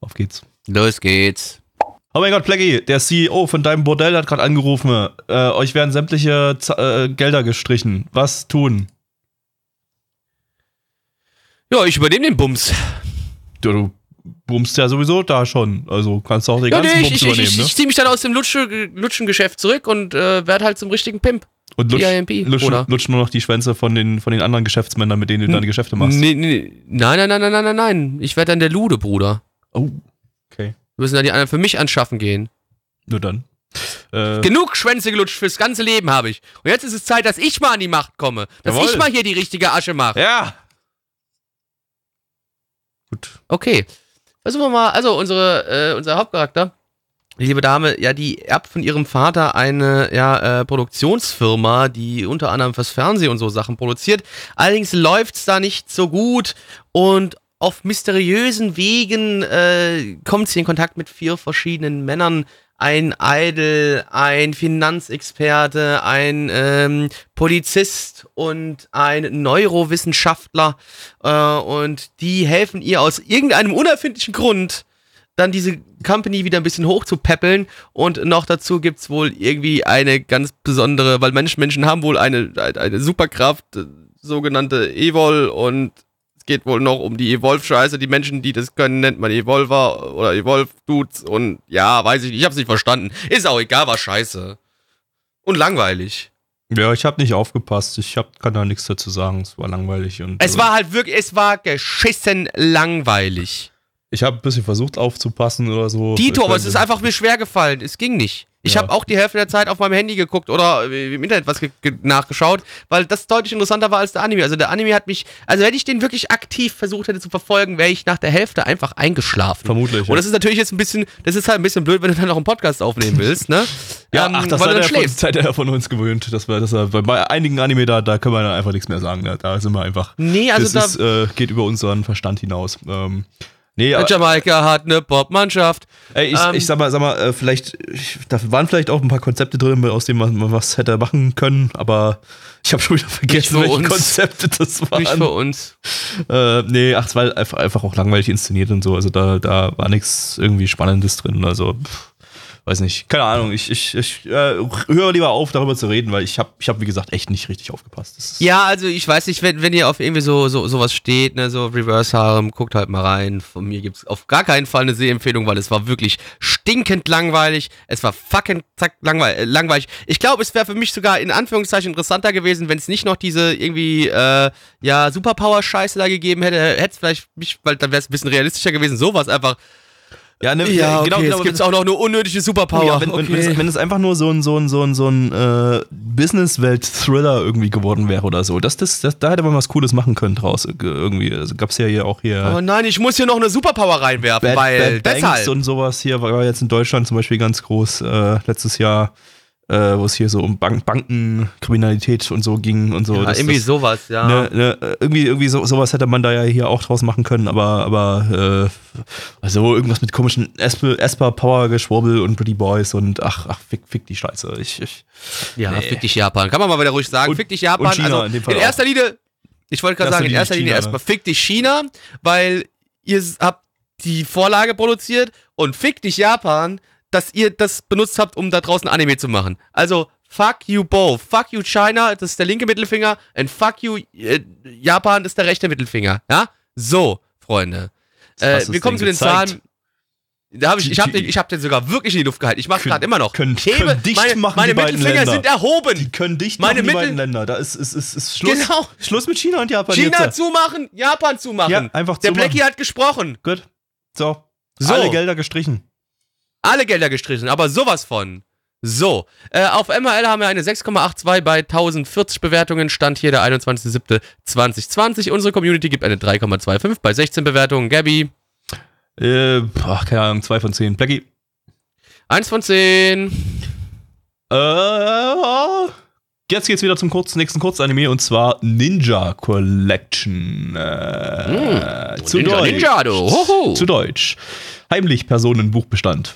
Auf geht's. Los geht's. Oh mein Gott, Plaggy, der CEO von deinem Bordell hat gerade angerufen. Äh, euch werden sämtliche Z äh, Gelder gestrichen. Was tun? Ja, ich übernehme den Bums. Du, du bummst ja sowieso da schon. Also kannst du auch den Ja, ganzen nee, ich, Bums ich, ich, übernehmen, ich, ne? ich ziehe mich dann aus dem Lutsche, Lutschengeschäft zurück und äh, werde halt zum richtigen Pimp. Und lutsch, PIMP, lutsch, nur noch die Schwänze von den, von den anderen Geschäftsmännern, mit denen du deine Geschäfte machst. Nee, nee, nein, nein, nein, nein, nein, nein, nein. Ich werde dann der Lude, Bruder. Oh, müssen dann die anderen für mich anschaffen gehen. Nur dann. Äh, Genug Schwänze gelutscht fürs ganze Leben habe ich. Und jetzt ist es Zeit, dass ich mal an die Macht komme. Dass Jawohl. ich mal hier die richtige Asche mache. ja. Gut. Okay. Versuchen wir mal, also unsere, äh, unser Hauptcharakter, die liebe Dame, ja, die erbt von ihrem Vater eine ja, äh, Produktionsfirma, die unter anderem fürs Fernsehen und so Sachen produziert. Allerdings läuft's da nicht so gut und auf mysteriösen Wegen äh, kommt sie in Kontakt mit vier verschiedenen Männern. Ein Idol, ein Finanzexperte, ein ähm, Polizist und ein Neurowissenschaftler. Äh, und die helfen ihr aus irgendeinem unerfindlichen Grund, dann diese Company wieder ein bisschen hochzupäppeln. Und noch dazu gibt's wohl irgendwie eine ganz besondere, weil Menschen, Menschen haben wohl eine, eine, Superkraft, äh, sogenannte Evol und es geht wohl noch um die Evolve-Scheiße. Die Menschen, die das können, nennt man Evolver oder Evolve-Dudes und ja, weiß ich nicht, ich hab's nicht verstanden. Ist auch egal, war scheiße. Und langweilig. Ja, ich habe nicht aufgepasst. Ich hab, kann da nichts dazu sagen. Es war langweilig. Und, Es äh, war halt wirklich, es war geschissen langweilig. Ich habe ein bisschen versucht aufzupassen oder so. Dito, aber es ist einfach mir schwer gefallen. Es ging nicht. Ich Ja. habe auch die Hälfte der Zeit auf meinem Handy geguckt oder im Internet was ge ge nachgeschaut, weil das deutlich interessanter war als der Anime. Also der Anime hat mich, also wenn ich den wirklich aktiv versucht hätte zu verfolgen, wäre ich nach der Hälfte einfach eingeschlafen. Vermutlich. Und das ist natürlich jetzt ein bisschen, das ist halt ein bisschen blöd, wenn du dann noch einen Podcast aufnehmen willst, ne? Ja, Ähm, ach, das weil hat er von, das hat er von uns gewöhnt. Dass wir, dass er, bei einigen Anime, da, da können wir dann einfach nichts mehr sagen. Da, da sind wir einfach. Nee, also das da, ist, äh, geht über unseren Verstand hinaus. Ähm, nee, aber, Jamaika hat eine Popmannschaft. ey, ich, ähm, ich sag mal, sag mal, äh, vielleicht, ich, da waren vielleicht auch ein paar Konzepte drin, aus denen man, was hätte machen können, aber ich habe schon wieder vergessen, welche uns. Konzepte das waren. Nicht für uns. Äh, nee, ach, es war einfach, einfach auch langweilig inszeniert und so. Also da, da war nichts irgendwie Spannendes drin. Also, pff, weiß nicht. Keine Ahnung. Ich, ich, ich äh, höre lieber auf, darüber zu reden, weil ich habe, ich hab, wie gesagt, echt nicht richtig aufgepasst. Ja, also ich weiß nicht, wenn, wenn ihr auf irgendwie so, so sowas steht, ne, so Reverse Harem, guckt halt mal rein. Von mir gibt's auf gar keinen Fall eine Sehempfehlung, weil es war wirklich stinkend langweilig. Es war fucking zack langweil äh, langweilig. Ich glaube, es wäre für mich sogar in Anführungszeichen interessanter gewesen, wenn es nicht noch diese irgendwie äh, ja Superpower-Scheiße da gegeben hätte. Hätte es vielleicht mich, weil dann wäre es ein bisschen realistischer gewesen. Sowas einfach. Ja, ne, Ja, okay, genau, genau. es gibt auch noch eine unnötige Superpower. ja, wenn, wenn, wenn, es, wenn es einfach nur so ein, so ein, so ein, so ein äh, Businesswelt-Thriller irgendwie geworden wäre oder so, das, das, das, da hätte man was Cooles machen können draus. äh, Irgendwie. Also gab's ja hier auch hier. Aber nein, ich muss hier noch eine Superpower reinwerfen, Bad, weil Bad Banks deshalb. und sowas hier war jetzt in Deutschland zum Beispiel ganz groß äh, letztes Jahr. Äh, wo es hier so um Bank Bankenkriminalität und so ging und so. Ja, Das- irgendwie das, sowas, ja. Ne, ne, irgendwie, irgendwie so, sowas hätte man da ja hier auch draus machen können, aber, aber äh, also irgendwas mit komischen Esper, Esper Power Geschwurbel und Pretty Boys und ach, ach, fick, fick die Scheiße. Ich, ich, Ja, Nee. fick dich Japan. Kann man mal wieder ruhig sagen. Und- fick dich Japan. China also in dem Fall in erster Linie, ich wollte gerade sagen, in erster Linie erstmal ne? fick dich China, weil ihr habt die Vorlage produziert und fick dich Japan, dass ihr das benutzt habt, um da draußen Anime zu machen. Also fuck you both. Fuck you China, das ist der linke Mittelfinger und fuck you äh, Japan, das ist der rechte Mittelfinger. Ja? So, Freunde. Äh, wir kommen zu den gezeigt? Zahlen. Da hab ich ich habe den, ich hab den sogar wirklich in die Luft gehalten. Ich Können- gerade immer noch. können- hebe, können dicht meine, machen, meine die Mittelfinger Länder. sind erhoben. die können dicht Meine machen, die Mittel- beiden Länder. Da ist, ist, ist, ist Schluss, Genau. Schluss mit China und Japan China jetzt. zumachen, Japan zumachen. Ja, einfach Der zumachen. Blackie hat gesprochen. Gut. So. So. Alle Gelder gestrichen. Alle Gelder gestrichen, aber sowas von. So, äh, auf MRL haben wir eine 6,82 bei 1040 Bewertungen. Stand hier der 21.07.2020. Unsere Community gibt eine 3,25 bei 16 Bewertungen. Gabby, Äh, ach, keine Ahnung, zwei von zehn. Blackie. 1 von 10. Äh, jetzt geht's wieder zum kurz, nächsten Kurzanime und zwar Ninja Collection. Äh, zu Ninja, Deutsch. Ninja, du. Hoho. Zu Deutsch. Heimlich Personenbuchbestand.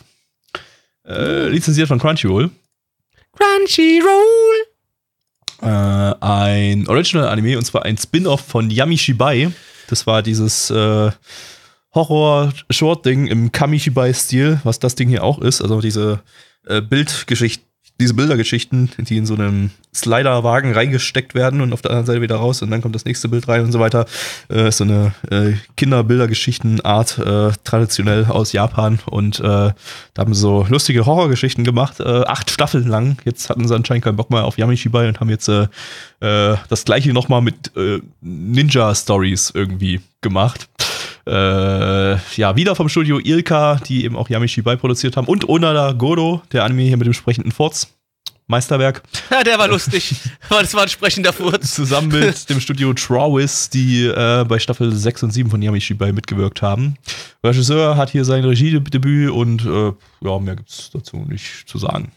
Äh, lizenziert von Crunchyroll. Crunchyroll. Äh, ein Original-Anime und zwar ein Spin-off von Yamishibai. Das war dieses äh, Horror-Short-Ding im Kamishibai-Stil, was das Ding hier auch ist. Also diese äh, Bildgeschichten, diese Bildergeschichten, die in so einem Slider-Wagen reingesteckt werden und auf der anderen Seite wieder raus und dann kommt das nächste Bild rein und so weiter. Äh, ist so eine äh, Kinderbildergeschichten-Art, äh, traditionell aus Japan. Und äh, da haben sie so lustige Horrorgeschichten gemacht, äh, acht Staffeln lang. Jetzt hatten sie anscheinend keinen Bock mehr auf Yamishibai und haben jetzt äh, äh, das gleiche nochmal mit äh, Ninja-Stories irgendwie gemacht. Äh, ja, wieder vom Studio Ilka, die eben auch Yamishibai produziert haben. Und Onada Godo, der Anime hier mit dem sprechenden Furz. Meisterwerk. Ja, der war lustig. Das war ein sprechender Furz. Zusammen mit dem Studio Trawis, die äh, bei Staffel 6 und 7 von Yamishibai mitgewirkt haben. Regisseur hat hier sein Regiedebüt und äh, ja, mehr gibt's dazu nicht zu sagen.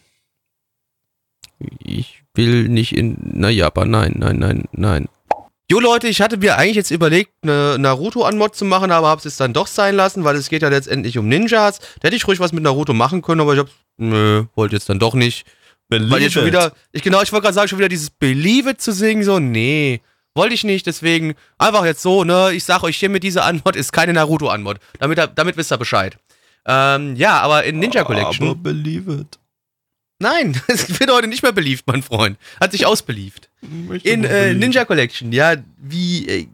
Ich will nicht in na Japan. Nein, nein, nein, nein. Jo Leute, ich hatte mir eigentlich jetzt überlegt, eine Naruto-Anmod zu machen, aber hab's jetzt dann doch sein lassen, weil es geht ja letztendlich um Ninjas. Da hätte ich ruhig was mit Naruto machen können, aber ich hab's, nö, wollte jetzt dann doch nicht. Weil jetzt schon wieder, ich genau, ich wollte gerade sagen, schon wieder dieses Believe it zu singen, so, nee, wollte ich nicht, deswegen einfach jetzt so, ne, ich sag euch hiermit, diese Anmod ist keine Naruto-Anmod. Damit, damit wisst ihr Bescheid. Ähm, ja, aber in Ninja Collection. Aber believe it. Nein, es wird heute nicht mehr beliebt, mein Freund. Hat sich ausbeliebt. In äh. Ninja Collection, ja, wie äh,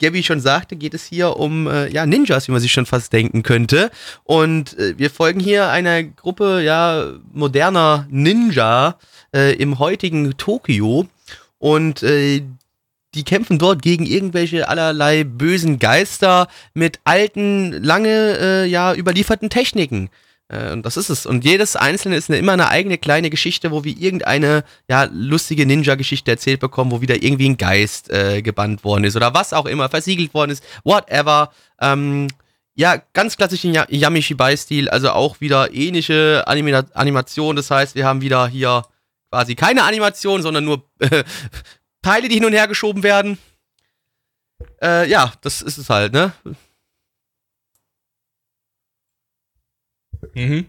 Gabby schon sagte, geht es hier um äh, ja, Ninjas, wie man sich schon fast denken könnte. Und äh, wir folgen hier einer Gruppe ja, moderner Ninja äh, im heutigen Tokio. Und äh, die kämpfen dort gegen irgendwelche allerlei bösen Geister mit alten, lange äh, ja, überlieferten Techniken. Äh, Und das ist es. Und jedes einzelne ist eine, immer eine eigene kleine Geschichte, wo wir irgendeine ja, lustige Ninja-Geschichte erzählt bekommen, wo wieder irgendwie ein Geist äh, gebannt worden ist oder was auch immer, versiegelt worden ist, whatever. Ähm, ja, ganz klassischen Ya- Yamishibai-Stil, also auch wieder ähnliche Anima Animation. Das heißt, wir haben wieder hier quasi keine Animation, sondern nur äh, Teile, die hin und her geschoben werden. Äh, ja, das ist es halt, ne? Mhm.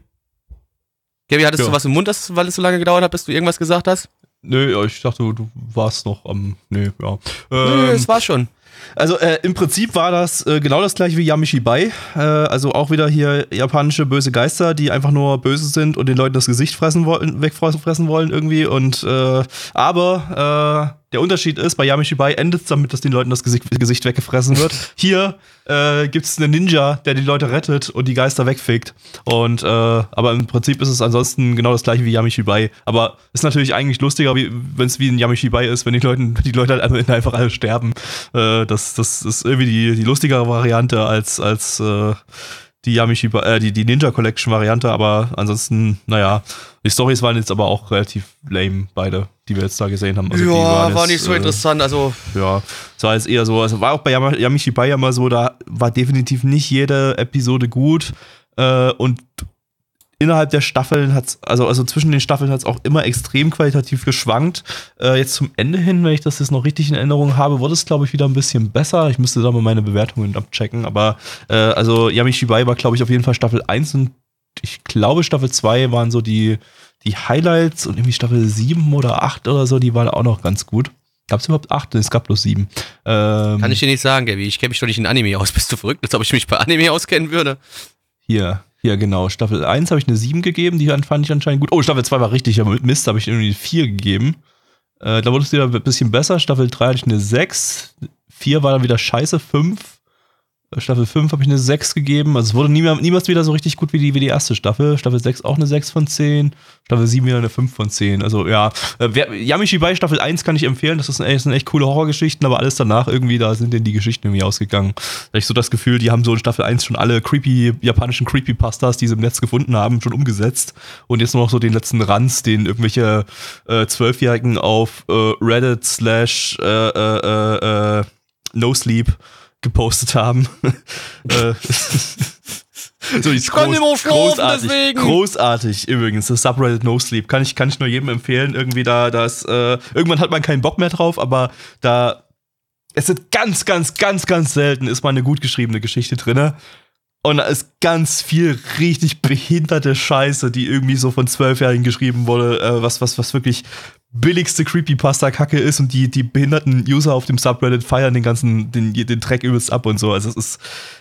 Gaby, hattest Ja. du was im Mund, das, weil es so lange gedauert hat, bis du irgendwas gesagt hast? Nö, ja, ich dachte, du warst noch am. Nö, ja. Nö, Ähm, es war schon. Also äh, im Prinzip war das äh, genau das gleiche wie Yamishibai. Äh, also auch wieder hier japanische böse Geister, die einfach nur böse sind und den Leuten das Gesicht fressen wollen, wegfressen wollen irgendwie. Und äh, aber äh, der Unterschied ist, bei Yamishibai endet es damit, dass den Leuten das Gesicht, Gesicht weggefressen wird. Hier äh, gibt es einen Ninja, der die Leute rettet und die Geister wegfickt. Und äh, aber im Prinzip ist es ansonsten genau das gleiche wie Yamishibai. Aber ist natürlich eigentlich lustiger, wenn es wie ein Yamishibai ist, wenn die Leute, die Leute halt einfach- einfach alle sterben. Äh, das, das ist irgendwie die, die lustigere Variante als, als äh, die Yamishibai, äh, die, die Ninja Collection Variante, aber ansonsten, naja, die Stories waren jetzt aber auch relativ lame, beide, die wir jetzt da gesehen haben. Also ja, waren war jetzt, nicht so äh, interessant. Also, ja, es war jetzt eher so, also war auch bei Yama- Yamishibai ja mal so, da war definitiv nicht jede Episode gut äh, und innerhalb der Staffeln hat's, also, also zwischen den Staffeln hat es auch immer extrem qualitativ geschwankt. Äh, jetzt zum Ende hin, wenn ich das jetzt noch richtig in Erinnerung habe, wurde es, glaube ich, wieder ein bisschen besser. Ich müsste da mal meine Bewertungen abchecken. Aber äh, also Yami Shibai war, glaube ich, auf jeden Fall Staffel 1 und ich glaube, Staffel 2 waren so die, die Highlights und irgendwie Staffel 7 oder 8 oder so, die waren auch noch ganz gut. Gab es überhaupt 8? Es gab bloß 7. Ähm, Kann ich dir nicht sagen, Gaby. Ich kenne mich doch nicht in Anime aus. Bist du verrückt, als ob ich mich bei Anime auskennen würde? Hier, hier genau. Staffel 1 habe ich eine 7 gegeben, die fand ich anscheinend gut. Oh, Staffel 2 war richtig, aber mit Mist habe ich irgendwie eine 4 gegeben. Äh, da wurde es wieder ein bisschen besser. Staffel 3 hatte ich eine 6. 4 war dann wieder scheiße, 5. Staffel 5 habe ich eine 6 gegeben. Also es wurde niemals, niemals wieder so richtig gut wie die, wie die erste Staffel. Staffel 6 auch eine 6 von 10. Staffel 7 wieder eine 5 von 10. Also ja, äh, Yamishi bei Staffel 1 kann ich empfehlen. Das, ist ein, das sind echt coole Horrorgeschichten, aber alles danach irgendwie, da sind denn die Geschichten irgendwie ausgegangen. Da habe ich so das Gefühl, die haben so in Staffel 1 schon alle creepy, japanischen Creepypastas, die sie im Netz gefunden haben, schon umgesetzt. Und jetzt nur noch so den letzten Ranz, den irgendwelche äh, Zwölfjährigen auf äh, Reddit slash äh, äh, äh, No Sleep gepostet haben. Äh, so, ich kann groß, großartig, deswegen. großartig übrigens, das Subreddit No Sleep. Kann ich, kann ich nur jedem empfehlen. Irgendwie da, das, äh, irgendwann hat man keinen Bock mehr drauf, aber da, es ist ganz, ganz, ganz, ganz selten ist mal eine gut geschriebene Geschichte drin. Und da ist ganz viel richtig behinderte Scheiße, die irgendwie so von Zwölfjährigen geschrieben wurde, äh, was, was, was wirklich billigste Creepypasta-Kacke ist und die, die behinderten User auf dem Subreddit feiern den ganzen, den, den Track übelst ab und so. Also es ist.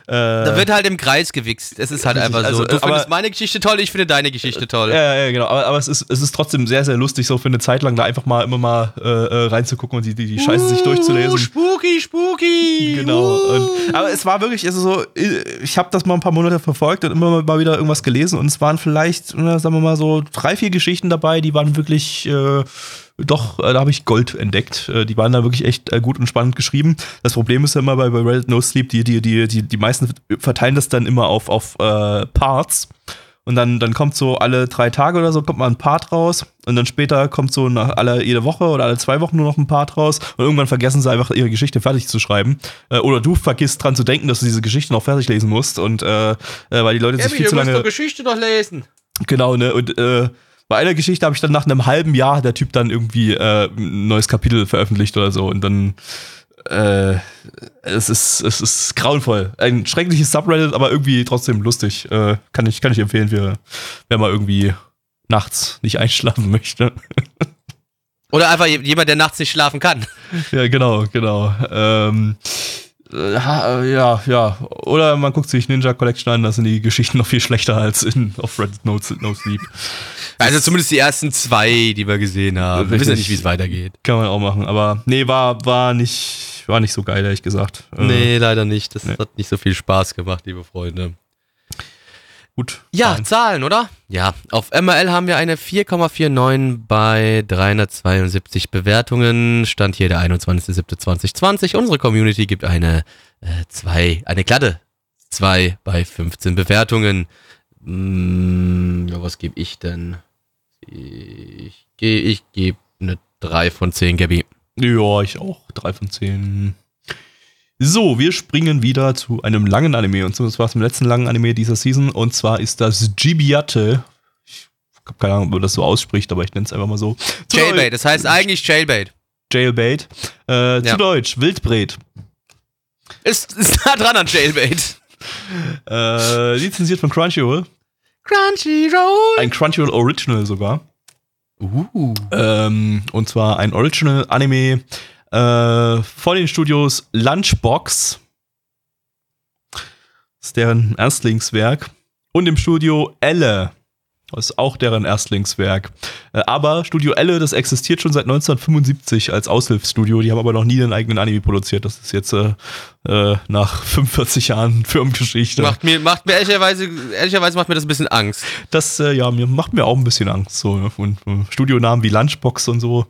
Äh, da wird halt im Kreis gewichst. Es ist halt einfach so. Also, du findest aber, meine Geschichte toll, ich finde deine Geschichte toll. Ja, ja, genau. Aber, aber es, ist, es ist trotzdem sehr, sehr lustig, so für eine Zeit lang da einfach mal immer mal äh, äh reinzugucken und die, die, die Scheiße uh, sich durchzulesen. Spooky, spooky. Genau. Uh. Und, aber es war wirklich, also so, ich habe das mal ein paar Monate verfolgt und immer mal wieder irgendwas gelesen und es waren vielleicht, sagen wir mal so, drei, vier Geschichten dabei, die waren wirklich. Äh, doch, äh, da habe ich Gold entdeckt. Äh, die waren da wirklich echt äh, gut und spannend geschrieben. Das Problem ist ja immer bei, bei Reddit No Sleep, die, die, die, die, die meisten verteilen das dann immer auf, auf äh, Parts. Und dann, dann kommt so alle drei Tage oder so, kommt mal ein Part raus. Und dann später kommt so nach alle, jede Woche oder alle zwei Wochen nur noch ein Part raus. Und irgendwann vergessen sie einfach, ihre Geschichte fertig zu schreiben. Äh, oder du vergisst dran zu denken, dass du diese Geschichte noch fertig lesen musst. Und äh, weil die Leute sich viel zu lange. Du musst Geschichte noch lesen. Genau, ne? Und äh, bei einer Geschichte habe ich dann nach einem halben Jahr der Typ dann irgendwie äh, ein neues Kapitel veröffentlicht oder so und dann äh, es ist es ist grauenvoll. Ein schreckliches Subreddit, aber irgendwie trotzdem lustig. Äh, kann ich kann ich empfehlen, für, wer mal irgendwie nachts nicht einschlafen möchte. Oder einfach jemand, der nachts nicht schlafen kann. Ja, genau, genau. Ähm, ja, ja. Oder man guckt sich Ninja Collection an, da sind die Geschichten noch viel schlechter als in auf Reddit No, no Sleep. Also zumindest die ersten zwei, die wir gesehen haben. Wir wissen ja nicht, wie es weitergeht. Kann man auch machen. Aber nee, war, war, nicht, war nicht so geil, ehrlich gesagt. Äh, nee, leider nicht. Das nee. hat nicht so viel Spaß gemacht, liebe Freunde. Gut. Ja, Zahlen. Zahlen, oder? Ja, auf MRL haben wir eine 4,49 bei 372 Bewertungen. Stand hier der 21.07.2020. Unsere Community gibt eine 2, äh, eine glatte 2 bei 15 Bewertungen. Hm, ja, was gebe ich denn? Ich, ich gebe eine 3 von 10, Gabby. Ja, ich auch. 3 von 10. So, wir springen wieder zu einem langen Anime. Und zwar zum letzten langen Anime dieser Season. Und zwar ist das Jibiate. Ich habe keine Ahnung, ob man das so ausspricht, aber ich nenne es einfach mal so. Jailbait, das heißt eigentlich Jailbait. Jailbait. Äh, ja. Zu Deutsch, Wildbret. Ist, ist nah dran an Jailbait. äh, lizenziert von Crunchyroll. Crunchyroll. Ein Crunchyroll Original sogar. Uh. Ähm, und zwar ein Original Anime äh, von den Studios Lunchbox. Das ist deren Erstlingswerk. Und im Studio Elle. Das ist auch deren Erstlingswerk. Äh, aber Studio Elle, das existiert schon seit 1975 als Aushilfsstudio. Die haben aber noch nie einen eigenen Anime produziert. Das ist jetzt äh, äh nach 45 Jahren Firmengeschichte. Macht mir, macht mir ehrlicherweise, ehrlicherweise macht mir das ein bisschen Angst. Das, äh, ja, mir macht mir auch ein bisschen Angst. So. Ne? Und äh, Studionamen wie Lunchbox und so.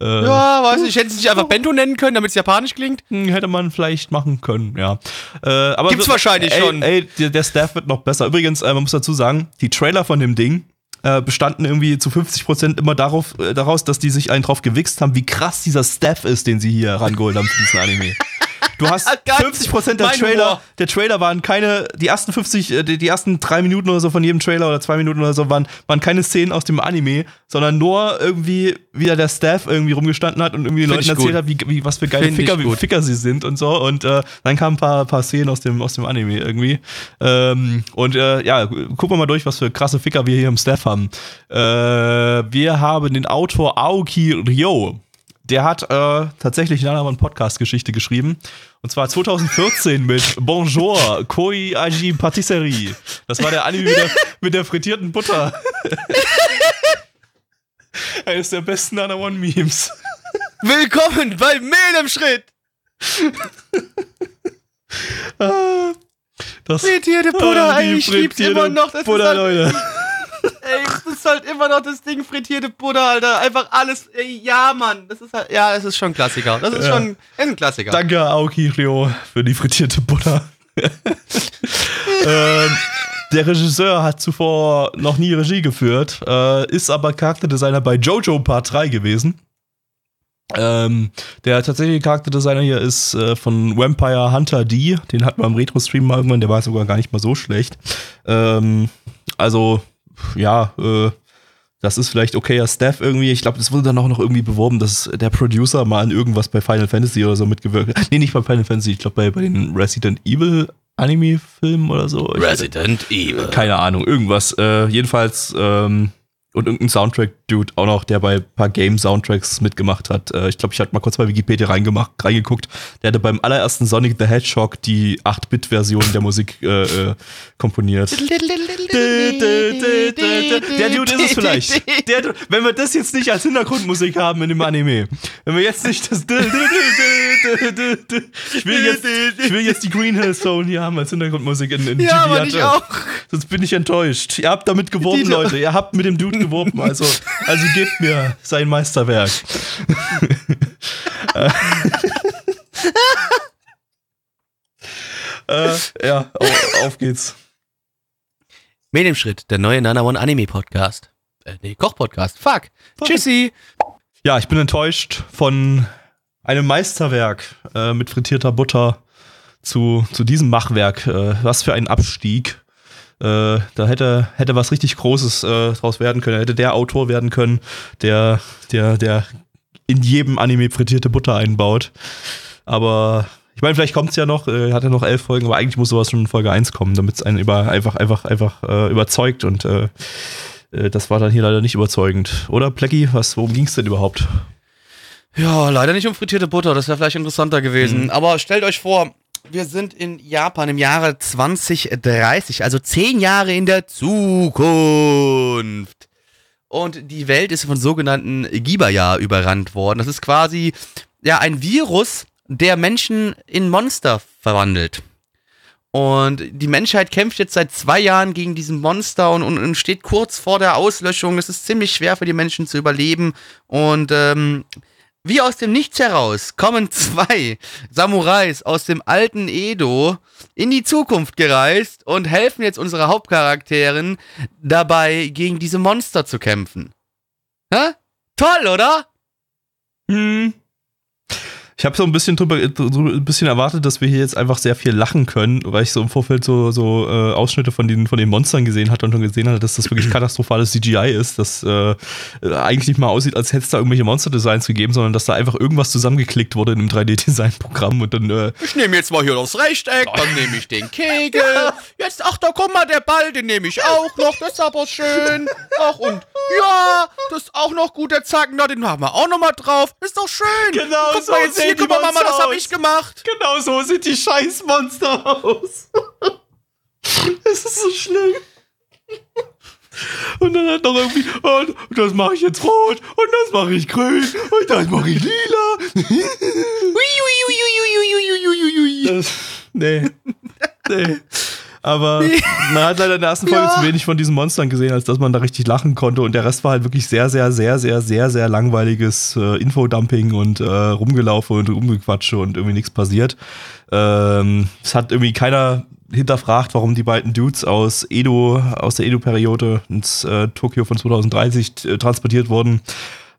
Äh, ja, weiß nicht, hätten sie sich einfach Bento nennen können, damit es japanisch klingt? Hm, hätte man vielleicht machen können, ja. Äh, aber Gibt's so, wahrscheinlich ey, schon. Ey, der, der Staff wird noch besser. Übrigens, äh, man muss dazu sagen, die Trailer von dem Ding äh, bestanden irgendwie zu 50% immer darauf, äh, daraus, dass die sich einen drauf gewichst haben, wie krass dieser Staff ist, den sie hier rangeholt haben für diesen Anime. Du hast 50% der Trailer, Humor. der Trailer waren keine, die ersten 50, äh, die, die ersten drei Minuten oder so von jedem Trailer oder zwei Minuten oder so waren, waren keine Szenen aus dem Anime, sondern nur irgendwie, wie da der Staff irgendwie rumgestanden hat und irgendwie den Leuten erzählt gut. hat, wie, wie was für geile Ficker, wie. Ficker sie sind und so. Und äh, dann kamen ein paar, paar Szenen aus dem, aus dem Anime irgendwie. Ähm, und äh, ja, gucken wir mal durch, was für krasse Ficker wir hier im Staff haben. Äh, wir haben den Autor Aoki Ryo. Der hat äh, tatsächlich eine andere Podcast-Geschichte geschrieben. Und zwar 2014 mit Bonjour, Koi Aji Patisserie. Das war der Anime mit der, mit der frittierten Butter. Eines der besten Nana One Memes. Willkommen bei Mehl im Schritt. Ah, Das Frittierte Butter, Ah, ich lieb's immer noch. Das Butter, ist halt, Leute. Ey, das ist halt immer noch das Ding, frittierte Butter, Alter. Einfach alles, ey, ja, Mann. Das ist halt, ja, das ist schon ein Klassiker. Das ist Ja. schon ist ein Klassiker. Danke, Aoki Ryo, für die frittierte Butter. ähm, der Regisseur hat zuvor noch nie Regie geführt, äh, ist aber Charakterdesigner bei Jojo Part 3 gewesen. Ähm, der tatsächliche Charakterdesigner hier ist äh, von Vampire Hunter D. Den hatten wir im Retro-Stream mal irgendwann, der war sogar gar nicht mal so schlecht. Ähm, also, ja, äh, das ist vielleicht okayer Staff irgendwie. Ich glaube, das wurde dann auch noch irgendwie beworben, dass der Producer mal an irgendwas bei Final Fantasy oder so mitgewirkt hat. Nee, nicht bei Final Fantasy, ich glaube bei, bei den Resident Evil Anime-Filmen oder so. Ich- Resident Evil. keine Ahnung, irgendwas. Äh, jedenfalls, ähm, und irgendein Soundtrack-Dude auch noch, der bei ein paar Game-Soundtracks mitgemacht hat. Äh, ich glaube, ich hatte mal kurz bei Wikipedia reingemacht, reingeguckt. Der hatte beim allerersten Sonic the Hedgehog die 8-Bit-Version der Musik äh, äh, komponiert. Der Dude ist es vielleicht. Der, wenn wir das jetzt nicht als Hintergrundmusik haben in dem Anime, wenn wir jetzt nicht das. Ich will jetzt, ich will jetzt die Green Hill Zone hier haben als Hintergrundmusik in, in Ja, aber Ghibli nicht hatte. auch. Sonst bin ich enttäuscht. Ihr habt damit geworben, Die- Leute. Ihr habt mit dem Dude geworben. Also, also gebt mir sein Meisterwerk. äh, ja, auf, auf geht's. Mehl im Schritt, der neue Nana One Anime Podcast. Äh, nee, Koch-Podcast. Fuck. Tschüssi. Ja, ich bin enttäuscht von einem Meisterwerk äh, mit frittierter Butter zu, zu diesem Machwerk. Äh, was für ein Abstieg. Äh, da hätte, hätte was richtig Großes äh, draus werden können. Da hätte der Autor werden können, der, der, der in jedem Anime frittierte Butter einbaut. Aber ich meine, vielleicht kommt es ja noch, äh, hat er noch elf Folgen, aber eigentlich muss sowas schon in Folge 1 kommen, damit es einen über, einfach, einfach, einfach äh, überzeugt und äh, äh, das war dann hier leider nicht überzeugend. Oder, Plecky, was, worum ging es denn überhaupt? Ja, leider nicht um frittierte Butter, das wäre vielleicht interessanter gewesen. Mhm. Aber stellt euch vor, wir sind in Japan im Jahre 2030, also zehn Jahre in der Zukunft. Und die Welt ist von sogenannten Gibaya überrannt worden. Das ist quasi ja ein Virus, der Menschen in Monster verwandelt. Und die Menschheit kämpft jetzt seit zwei Jahren gegen diesen Monster und, und, und steht kurz vor der Auslöschung. Es ist ziemlich schwer für die Menschen zu überleben. Und ähm, wie aus dem Nichts heraus kommen zwei Samurais aus dem alten Edo in die Zukunft gereist und helfen jetzt unsere Hauptcharakteren dabei, gegen diese Monster zu kämpfen. Hä? Toll, oder? Hm. Ich habe so ein bisschen drüber, so ein bisschen erwartet, dass wir hier jetzt einfach sehr viel lachen können, weil ich so im Vorfeld so, so äh, Ausschnitte von den, von den Monstern gesehen hatte und schon gesehen hatte, dass das wirklich katastrophales CGI ist, das äh, äh, eigentlich nicht mal aussieht, als hätte es da irgendwelche Monster-Designs gegeben, sondern dass da einfach irgendwas zusammengeklickt wurde in einem 3D-Design-Programm und dann äh, Ich nehme jetzt mal hier das Rechteck, dann nehme ich den Kegel. Jetzt, ach da, guck mal, der Ball, den nehme ich auch noch, das ist aber schön. Ach, und ja, das ist auch noch gut, der Zacken da, den haben wir auch noch mal drauf. Ist doch schön. Genau guck so mal jetzt hier, guck mal, Mama, das habe ich gemacht. Genau so sieht die Scheißmonster aus. Es ist so schlimm. Und dann hat noch irgendwie, und, und das mache ich jetzt rot, und das mache ich grün, und das mache ich lila. Das, nee. Nee. Aber man hat leider in der ersten Folge Ja. zu wenig von diesen Monstern gesehen, als dass man da richtig lachen konnte. Und der Rest war halt wirklich sehr, sehr, sehr, sehr, sehr, sehr langweiliges äh, Infodumping und äh, Rumgelaufe und Rumgequatsche und irgendwie nichts passiert. Ähm, es hat irgendwie keiner hinterfragt, warum die beiden Dudes aus Edo, aus der Edo-Periode ins äh, Tokio von 2030 äh, transportiert wurden.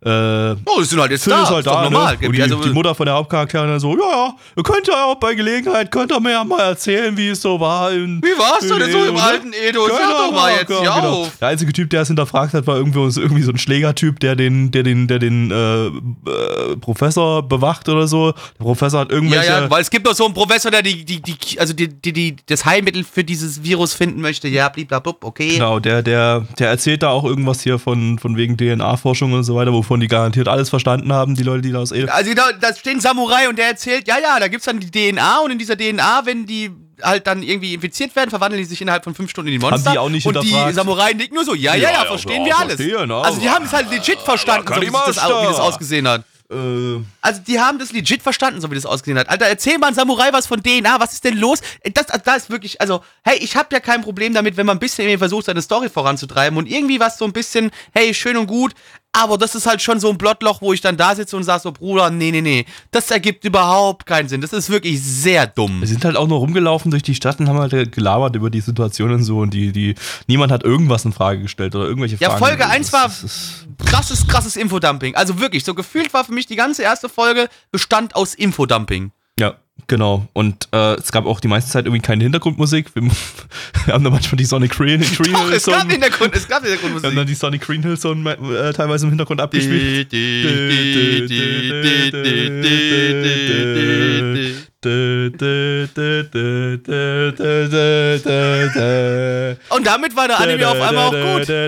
Äh, Oh, das sind halt jetzt Phil da. ist halt ist da, normal. ne? Und die, also, die Mutter von der Hauptcharakterin dann so, ja, ja, ihr könnt ja auch bei Gelegenheit, könnt ihr mir ja mal erzählen, wie es so war. In, wie war's in denn so Edo, im ne? alten Edo? Sag Genau, doch mal jetzt genau, hier genau. auf. Der einzige Typ, der es hinterfragt hat, war irgendwie, so- irgendwie so ein Schlägertyp, der den, der den, der den äh, äh, Professor bewacht oder so. Der Professor hat Ja, irgendwelche. ja, weil es gibt doch so einen Professor, der die, die, die, also die, die, die, das Heilmittel für dieses Virus finden möchte. Ja, blablabla, okay. Genau, der, der, der erzählt da auch irgendwas hier von, von wegen DNA-Forschung und so weiter, wovon die garantiert alles verstanden haben, die Leute, die da aus Edo. Also da, da steht ein Samurai und der erzählt, ja, ja, da gibt's dann die DNA und in dieser DNA, wenn die halt dann irgendwie infiziert werden, verwandeln die sich innerhalb von fünf Stunden in die Monster. die auch nicht Und die? Samurai nicken nur so, ja, ja, Ja, ja, verstehen wir alles. verstehen? Also die haben es halt legit verstanden, so, wie, das, wie das da. ausgesehen hat. Äh, Also die haben das legit verstanden, so wie das ausgesehen hat. Alter, erzähl mal ein Samurai was von DNA, was ist denn los? Das, da ist wirklich, also, hey, ich habe ja kein Problem damit, wenn man ein bisschen versucht, seine Story voranzutreiben und irgendwie was so ein bisschen, hey, schön und gut, aber das ist halt schon so ein Blottloch, wo ich dann da sitze und sag so, Bruder, nee, nee, nee, das ergibt überhaupt keinen Sinn. Das ist wirklich sehr dumm. wir sind halt auch nur rumgelaufen durch die Stadt und haben halt gelabert über die Situation und so und die, die, niemand hat irgendwas in Frage gestellt oder irgendwelche Ja, Fragen. Folge Das 1 ist- war das ist- krasses, krasses Infodumping. Also wirklich, so gefühlt war für mich die ganze erste Folge bestand aus Infodumping. Ja, genau. Und äh, es gab auch die meiste Zeit irgendwie keine Hintergrundmusik. Wir, wir haben da manchmal die Sonic Green, Green Doch, es Hill gab Song. Hintergrund, es gab Wir haben Hintergrundmusik. dann die Sonic Green Hill Song äh, teilweise im Hintergrund abgespielt. Und damit war der Anime auf einmal auch gut. Ja,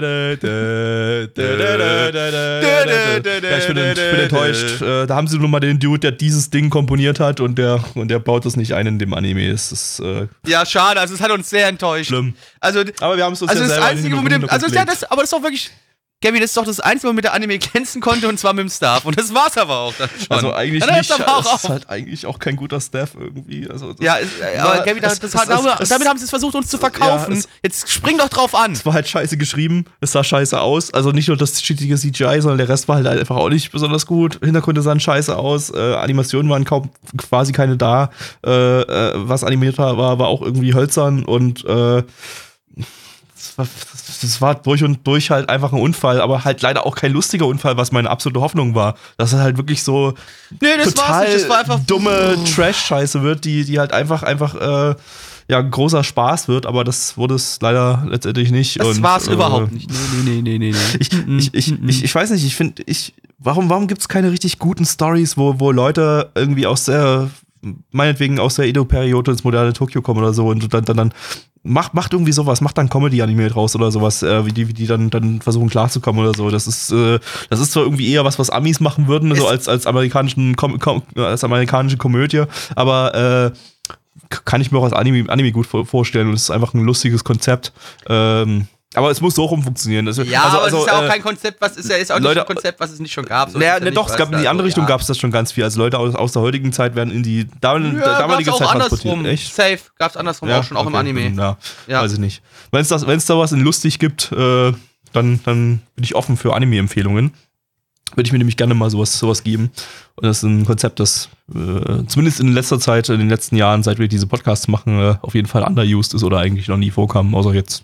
ich bin, ich bin enttäuscht. Äh, Da haben sie nun mal den Dude, der dieses Ding komponiert hat und der, und der baut das nicht ein in dem Anime. Es ist äh, Ja, schade, also es hat uns sehr enttäuscht. schlimm. Also, Aber wir haben es uns also ja das Einzige, mit dem, also ja, das, aber das ist doch wirklich, Gabby, das ist doch das Einzige, wo mit der Anime glänzen konnte und zwar mit dem Staff. Und das war's aber auch dann schon. Also eigentlich hört's nicht. aber auch Es ist halt eigentlich auch kein guter Staff irgendwie. Also das, Ja, es- äh, aber Ja, Gabby, das, es- das es- hat, es- damit, es- damit haben sie es versucht, uns zu verkaufen. Ja, Jetzt spring doch drauf an. es war halt scheiße geschrieben. Es sah scheiße aus. Also nicht nur das cheatige CGI, sondern der Rest war halt einfach auch nicht besonders gut. Hintergründe sahen scheiße aus. Äh, Animationen waren kaum quasi keine da. Äh, äh, was animiert war, war, war auch irgendwie hölzern und äh, das war, das, war durch und durch halt einfach ein Unfall, aber halt leider auch kein lustiger Unfall, was meine absolute Hoffnung war. Dass es halt wirklich so Nee, das total nicht. Das war einfach dumme Trash-Scheiße wird, die, die halt einfach, einfach, äh, ja, großer Spaß wird, aber das wurde es leider letztendlich nicht. Das und, war's äh, überhaupt nicht. Nee, nee, nee, nee, nee. Ich, ich, ich, ich, ich weiß nicht, ich finde, ich, warum, warum gibt es keine richtig guten Stories, wo, wo Leute irgendwie aus der, meinetwegen aus der Edo-Periode ins moderne Tokio kommen oder so und dann, dann, dann macht, macht irgendwie sowas, macht dann Comedy-Anime draus oder sowas, äh, wie die, wie die dann, dann versuchen klarzukommen oder so. Das ist, äh, das ist zwar irgendwie eher was, was Amis machen würden, so als, als amerikanischen, Kom Kom als amerikanische Komödie, aber, äh, kann ich mir auch als Anime, Anime gut vor- vorstellen und es ist einfach ein lustiges Konzept. Ähm, aber es muss so rum funktionieren. Also, Ja, also, aber also, es ist ja auch äh, kein Konzept, was ist ja ist auch Leute- nicht ein Konzept, was es nicht schon gab. So naja, es ne, ja doch, es gab in die andere also, Richtung ja. gab es das schon ganz viel. Also Leute aus, aus der heutigen Zeit werden in die damal Ja, damalige Zeit transportiert. andersrum. Echt? Safe. Gab's andersrum auch schon, auch im okay. Anime. Ja, Ja. weiß ich nicht. Wenn es da was in lustig gibt, äh, dann, dann bin ich offen für Anime-Empfehlungen. Würde ich mir nämlich gerne mal sowas, sowas geben. Und das ist ein Konzept, das äh, zumindest in letzter Zeit, in den letzten Jahren, seit wir diese Podcasts machen, äh, auf jeden Fall underused ist oder eigentlich noch nie vorkam, außer jetzt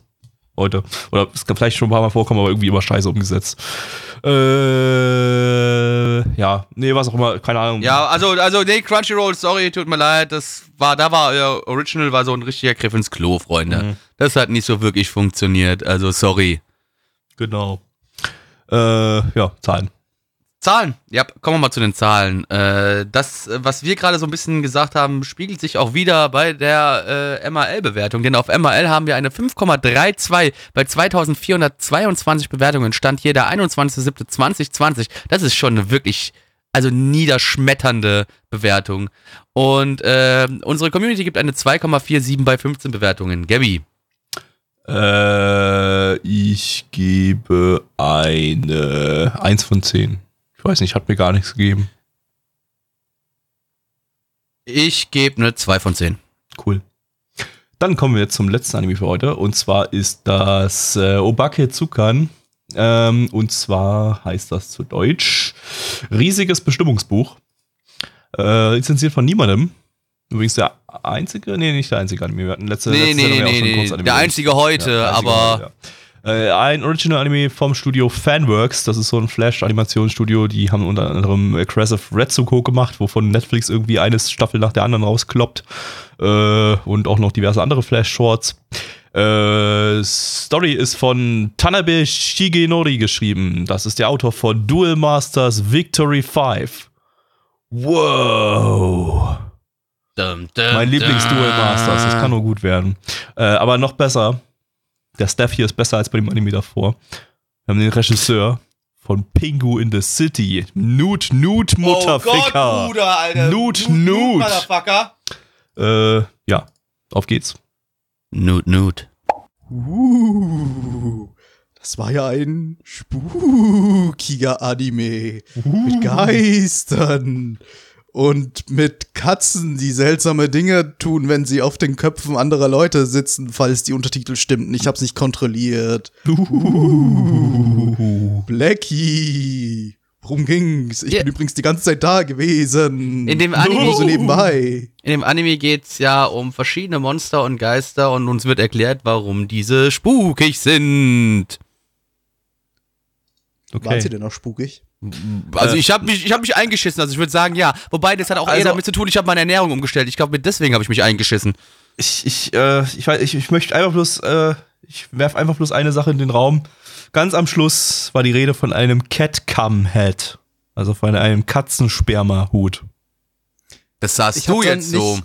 heute. Oder es kann vielleicht schon ein paar Mal vorkommen, aber irgendwie immer scheiße umgesetzt. Äh, ja, nee, was auch immer, keine Ahnung. Ja, also, also, nee, Crunchyroll, sorry, tut mir leid, das war, da war euer Original, war so ein richtiger Griff ins Klo, Freunde. Mhm. Das hat nicht so wirklich funktioniert, also sorry. Genau. Äh, ja, Zahlen. Zahlen. Ja, kommen wir mal zu den Zahlen. Äh, das, was wir gerade so ein bisschen gesagt haben, spiegelt sich auch wieder bei der äh, MAL-Bewertung. Denn auf MAL haben wir eine 5,32 bei 2422 Bewertungen. Stand hier der 21.07.2020. Das ist schon eine wirklich, also niederschmetternde Bewertung. Und äh, unsere Community gibt eine 2,47 bei 15 Bewertungen. Gabby. Äh, ich gebe eine 1 von 10. Ich weiß nicht, hat mir gar nichts gegeben. Ich gebe eine 2 von 10. Cool. Dann kommen wir jetzt zum letzten Anime für heute. Und zwar ist das äh, Obake Tsukan. Ähm, und zwar heißt das zu Deutsch Riesiges Bestimmungsbuch. Äh, lizenziert von niemandem. Übrigens der einzige, nee, nicht der einzige Anime. Wir hatten letzte, Nee, letzte nee, nee, nee, der einzige heute, Ja, der einzige aber heute, ja. Äh, ein Original-Anime vom Studio Fanworks, das ist so ein Flash-Animationsstudio, die haben unter anderem Aggressive Retsuko gemacht, wovon Netflix irgendwie eine Staffel nach der anderen rauskloppt. Äh, und auch noch diverse andere Flash-Shorts. Äh, Story ist von Tanabe Shigenori geschrieben. Das ist der Autor von Duel Masters Victory 5. Wow. Dum, dum, Mein Lieblings-Duel Masters. Das kann nur gut werden. Äh, aber noch besser. Der Staff hier ist besser als bei dem Anime davor. Wir haben den Regisseur von Pingu in the City. Nut, Nut, Mutterficker. Oh Bruder, Alter. Nut, Nut. Motherfucker. Äh, ja, auf geht's. Nut, Nut. Uh, das war ja ein spukiger Anime. Mit Geistern. Und mit Katzen, die seltsame Dinge tun, wenn sie auf den Köpfen anderer Leute sitzen, falls die Untertitel stimmten. Ich hab's nicht kontrolliert. Blackie. Worum ging's? Ich Ja. bin übrigens die ganze Zeit da gewesen. In dem Anime- Nur so nebenbei. In dem Anime geht's ja um verschiedene Monster und Geister und uns wird erklärt, warum diese spukig sind. Waren sie Okay. denn auch spukig? Also Äh, ich habe mich, ich hab mich eingeschissen, also ich würde sagen, ja. Wobei, das hat auch eher Also- damit zu tun, ich habe meine Ernährung umgestellt. Ich glaube, deswegen habe ich mich eingeschissen. Ich, ich, äh, ich, weiß, ich, ich möchte einfach bloß, äh, ich werf einfach bloß eine Sache in den Raum. Ganz am Schluss war die Rede von einem Cat-Cum-Head. Also von einem Katzensperma-Hut. Das sagst Ich du jetzt so. nicht-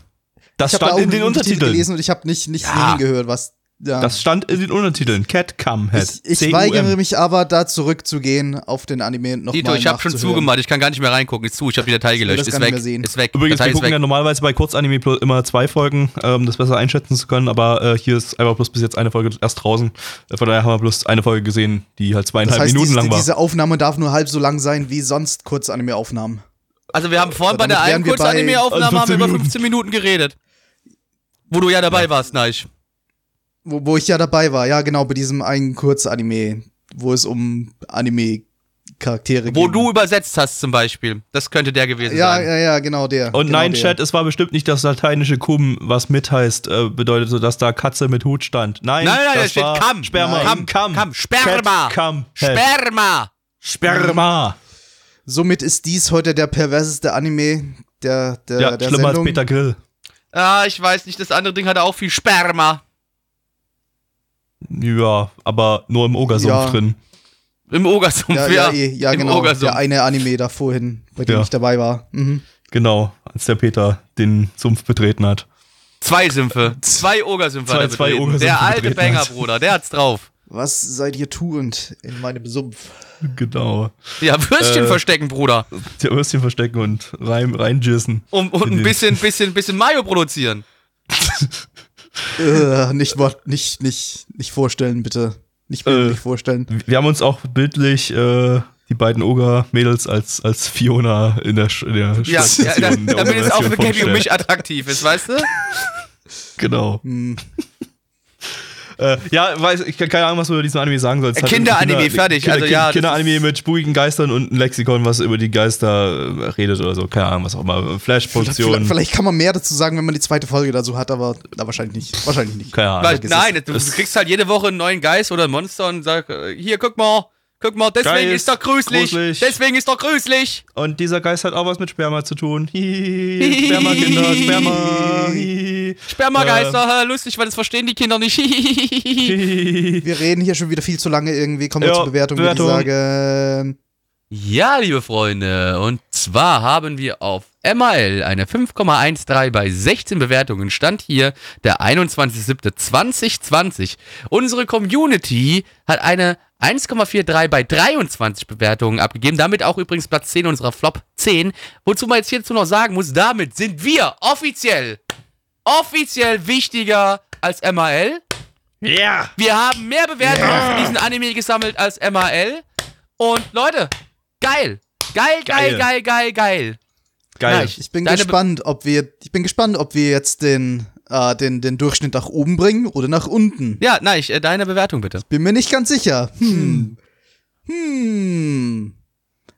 Das ich habe stand auch in den Untertiteln. gelesen und ich habe nicht, nicht Ja. hingehört, was. Ja. Das stand in den Untertiteln. Cat Cum Head. ich ich weigere mich aber, da zurückzugehen auf den Anime noch Dito, mal ich habe schon zugemacht, ich kann gar nicht mehr reingucken. Ist zu, ich habe die Datei gelöscht. das Ist weg. Ist weg. Übrigens, Datei wir gucken weg. ja normalerweise bei Kurzanime immer zwei Folgen, ähm, das besser einschätzen zu können, aber äh, hier ist einfach bloß bis jetzt eine Folge erst draußen. Äh, Von daher haben wir bloß eine Folge gesehen, die halt Das zweieinhalb heißt, Minuten diese, lang war. diese Aufnahme darf nur halb so lang sein wie sonst Kurzanime-Aufnahmen. Also wir haben vorhin bei der einen Kurzanime-Aufnahme Also haben wir 15 über Minuten. 15 Minuten geredet. Wo du ja dabei warst, Neich. Wo, wo ich ja dabei war, ja genau, bei diesem einen Kurzanime, wo es um Anime-Charaktere Wo ging. du übersetzt hast zum Beispiel. Das könnte der gewesen Ja, sein. ja, ja, genau der. Und genau nein, der. Chat, es war bestimmt nicht das lateinische Cum, was mit heißt, äh, bedeutet, dass da Katze mit Hut stand. Nein, Nein, nein, da das steht war Kam. Sperma. Kam, Kam. Kam. Sperma. Head. Sperma. Sperma. Somit ist dies heute der perverseste Anime der, der, Ja, der schlimmer Sendung. als Peter Grill. Ah, ich weiß nicht, das andere Ding hatte auch viel Sperma. Ja, aber nur im Ogersumpf Ja. drin. Im Ogersumpf, Ja, ja. ja, ja Im genau. Ogersumpf. Der eine Anime da vorhin, bei dem Ja. ich dabei war. Mhm. Genau, als der Peter den Sumpf betreten hat. Zwei Sümpfe. Zwei Ogersümpfe Zwei- zwei. Ogersümpfe Der alte Banger, hat. Bruder, der hat's drauf. Was seid ihr tuend in meinem Sumpf? Genau. Ja, Würstchen Äh. verstecken, Bruder. Der Würstchen verstecken und rein, reinjissen. Um, und in ein bisschen, bisschen, bisschen Mayo produzieren. Äh, nicht, wort- nicht, nicht, nicht vorstellen, bitte. Nicht bildlich Äh. vorstellen. Wir haben uns auch bildlich äh, die beiden Oger-Mädels als, als Fiona in der, Sch- in der Ja, ja da, der damit es auch für Gabby und mich attraktiv ist, weißt du? Genau. Hm. Äh, ja, weiß, ich keine Ahnung, was du über diesen Anime sagen sollst. Kinderanime, Kinder- fertig. Kinder, Also ja, Kinderanime mit spukigen Geistern und ein Lexikon, was über die Geister redet oder so. Keine Ahnung, was auch immer. Vielleicht, Flash-Produktion. vielleicht kann man mehr dazu sagen, wenn man die zweite Folge dazu hat, aber na, wahrscheinlich nicht. Wahrscheinlich nicht. Keine Ahnung. Weil, nein, es. du, du kriegst halt jede Woche einen neuen Geist oder ein Monster und sag, äh, hier, guck mal, guck mal, deswegen Geist, ist doch gruselig, gruselig. deswegen ist doch gruselig. Und dieser Geist hat auch was mit Sperma zu tun. Hihihi, Sperma, Kinder, Sperma. Hihihi. Spermageister, äh, lustig, weil das verstehen die Kinder nicht. Hihihi. Wir reden hier schon wieder viel zu lange irgendwie. Kommen wir Ja, zur Bewertung, würde ich Bewertung. sagen. Ja, liebe Freunde, und zwar haben wir auf MAL eine 5,13 bei 16 Bewertungen. Stand hier der 21.07.2020. Unsere Community hat eine 1,43 bei 23 Bewertungen abgegeben. Damit auch übrigens Platz 10 unserer Flop 10. Wozu man jetzt hierzu noch sagen muss, damit sind wir offiziell, offiziell wichtiger als MAL. Ja. Wir haben mehr Bewertungen für diesen Anime gesammelt als MAL. Und Leute, geil. Geil, geil, Geil. geil, geil, geil. Geil. Nice. Ich bin gespannt, ob wir, ich bin gespannt, ob wir jetzt den, äh, den, den Durchschnitt nach oben bringen oder nach unten. Ja, nein, ich, äh, deine Bewertung bitte. Bin mir nicht ganz sicher. Hm. Hm.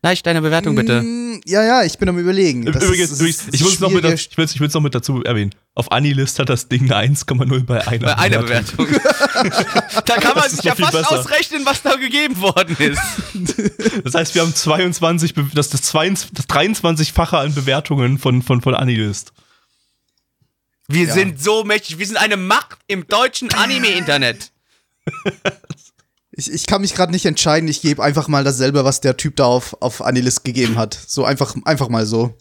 Nein, deine Bewertung bitte. Mm, Ja, ja, ich bin am überlegen. Das Übrigens, ist- übrigens, ich muss noch mit, ich will's, ich will's noch mit dazu erwähnen. Auf Anilist hat das Ding eine 1,0 bei einer Bei einer Bewertung. da kann man sich ja fast besser. ausrechnen, was da gegeben worden ist. Das heißt, wir haben 22, Be- das, das, 22, das 23-fache an Bewertungen von, von, von Anilist. Wir Ja. sind so mächtig. Wir sind eine Macht im deutschen Anime-Internet. Ich, ich kann mich gerade nicht entscheiden. Ich gebe einfach mal dasselbe, was der Typ da auf, auf Anilist gegeben hat. So einfach, einfach mal so.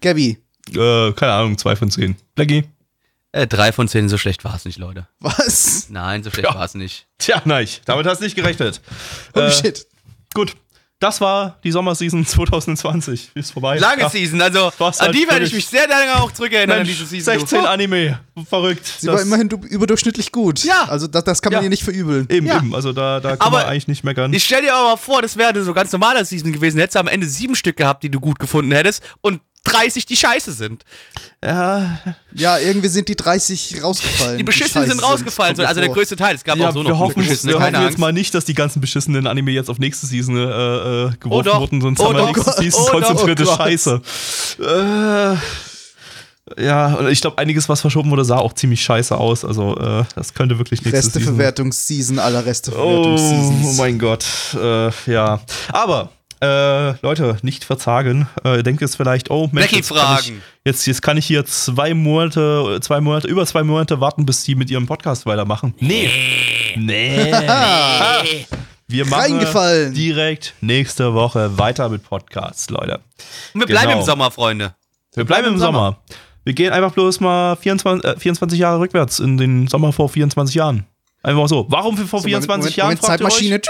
Gabby, Äh, keine Ahnung, 2 von 10. Blackie? Äh, drei von zehn, so schlecht war es nicht, Leute. was? Nein, so schlecht Ja. war es nicht. Tja, nein, damit hast du nicht gerechnet. Oh Äh, shit. Gut, das war die Sommerseason 2020. Ist vorbei. Lange Ja. Season, also Was an halt die werde ich mich sehr lange auch zurückerinnern an Mensch, diese Season. 16 du. Anime. Verrückt. Sie war immerhin du- überdurchschnittlich gut. Ja. Also das, das kann man Ja. ihr nicht verübeln. Eben, Ja. eben. Also da, da kann Aber man eigentlich nicht meckern. Ich stell dir aber mal vor, das wäre so ganz normaler Season gewesen. Hättest du am Ende sieben Stück gehabt, die du gut gefunden hättest und 30, die scheiße sind. ja, Ja, irgendwie sind die 30 rausgefallen. Die beschissenen scheiße sind rausgefallen. Mir also der größte Teil. Es gab ja auch so wir noch hoffen, beschissene, wir hoffen jetzt Angst. mal nicht, dass die ganzen beschissenen Anime jetzt auf nächste Season äh, äh, geworfen doch. wurden, sonst Oh haben wir doch. nächste Season Oh konzentrierte Oh. Scheiße. Äh, ja, und ich glaube, einiges, was verschoben wurde, sah auch ziemlich scheiße aus. Also, äh, das könnte wirklich nächste Season Resteverwertungsseason aller Oh, Resteverwertungsseasons. mein Gott. Äh, ja. Aber, äh, Leute, nicht verzagen. Äh, ihr denkt jetzt vielleicht, oh, Mensch, jetzt kann, ich, fragen. jetzt, jetzt kann ich hier zwei Monate, zwei Monate, über zwei Monate warten, bis die mit ihrem Podcast weitermachen. Nee. Nee. Wir machen direkt nächste Woche weiter mit Podcasts, Leute. Und wir bleiben Genau. im Sommer, Freunde. Wir bleiben im Sommer. Wir gehen einfach bloß mal 24, äh, 24 Jahre rückwärts in den Sommer vor 24 Jahren. Einfach so. Warum für vor So, 24 Moment, Jahren? Moment, Zeitmaschine.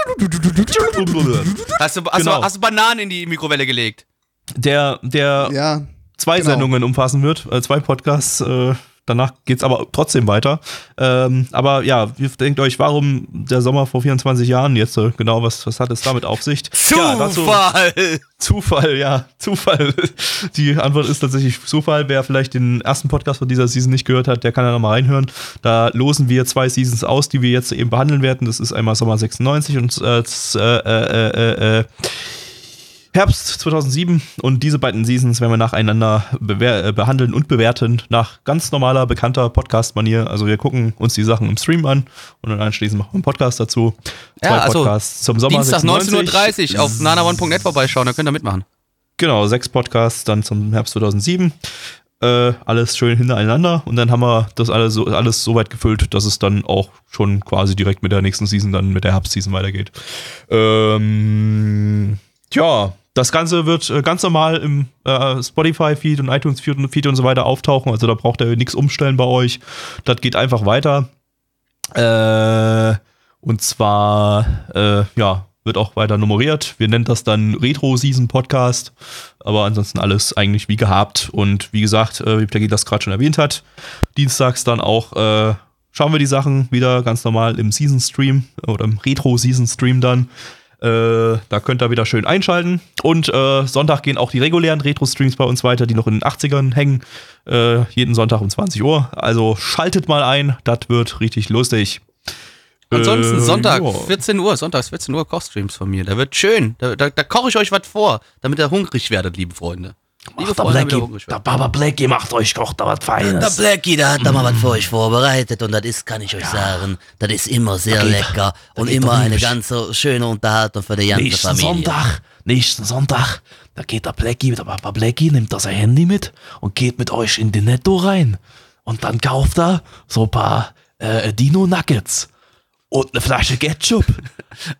Hast du, hast, Genau. du, hast du Bananen in die Mikrowelle gelegt? Der, der Ja. zwei genau. Sendungen umfassen wird, äh, zwei Podcasts. Äh, danach geht's aber trotzdem weiter. Ähm, aber ja, ihr denkt euch, warum der Sommer vor 24 Jahren jetzt? Äh, genau, was, was hat es damit auf sich? Ja, dazu- Zufall! Zufall, ja, Zufall. Die Antwort ist tatsächlich Zufall. Wer vielleicht den ersten Podcast von dieser Season nicht gehört hat, der kann da nochmal reinhören. Da losen wir zwei Seasons aus, die wir jetzt eben behandeln werden. Das ist einmal Sommer 96 und äh, äh, äh, äh, äh, Herbst 2007. Und diese beiden Seasons werden wir nacheinander äh, behandeln und bewerten nach ganz normaler, bekannter Podcast-Manier. Also wir gucken uns die Sachen im Stream an und dann anschließend machen wir einen Podcast dazu. Zwei Ja, also Podcasts zum Sommer Dienstag 96. 19.30 Uhr auf nanaone.net vorbeischauen, da könnt ihr mitmachen. Genau, sechs Podcasts dann zum Herbst 2007. Äh, alles schön hintereinander und dann haben wir das alles so, alles so weit gefüllt, dass es dann auch schon quasi direkt mit der nächsten Season, dann mit der Herbstseason weitergeht. Ähm, tja, das Ganze wird äh, ganz normal im äh, Spotify-Feed und iTunes-Feed und, Feed und so weiter auftauchen, also da braucht ihr nichts umstellen bei euch. Das geht einfach weiter. Äh, und zwar, äh, ja, wird auch weiter nummeriert. Wir nennen das dann Retro-Season-Podcast. Aber ansonsten alles eigentlich wie gehabt. Und wie gesagt, äh, wie Peggy das gerade schon erwähnt hat, dienstags dann auch äh, schauen wir die Sachen wieder ganz normal im Season-Stream oder im Retro-Season-Stream dann. Äh, da könnt ihr wieder schön einschalten. Und äh, Sonntag gehen auch die regulären Retro-Streams bei uns weiter, die noch in den 80ern hängen. Äh, jeden Sonntag um 20 Uhr. Also schaltet mal ein, das wird richtig lustig. Ansonsten Äh, Sonntag, ja. 14 Uhr, sonntags 14 Uhr Kochstreams von mir. Da wird schön. Da, da, da koche ich euch was vor, damit ihr hungrig werdet, liebe Freunde. Liebe der Freunde, Blackie, der. Baba Blackie macht euch kocht da was Der Feines. Blackie, der hat da mal was für euch vorbereitet und das ist, kann ich euch sagen, das ist immer sehr geht- lecker und immer eine ganz schöne Unterhaltung für die ganze Nächsten Familie. Sonntag, nächsten Sonntag, da geht der Blackie, der Papa Blackie, nimmt da sein Handy mit und geht mit euch in den Netto rein. Und dann kauft er so ein paar äh, Dino Nuggets und eine Flasche Ketchup.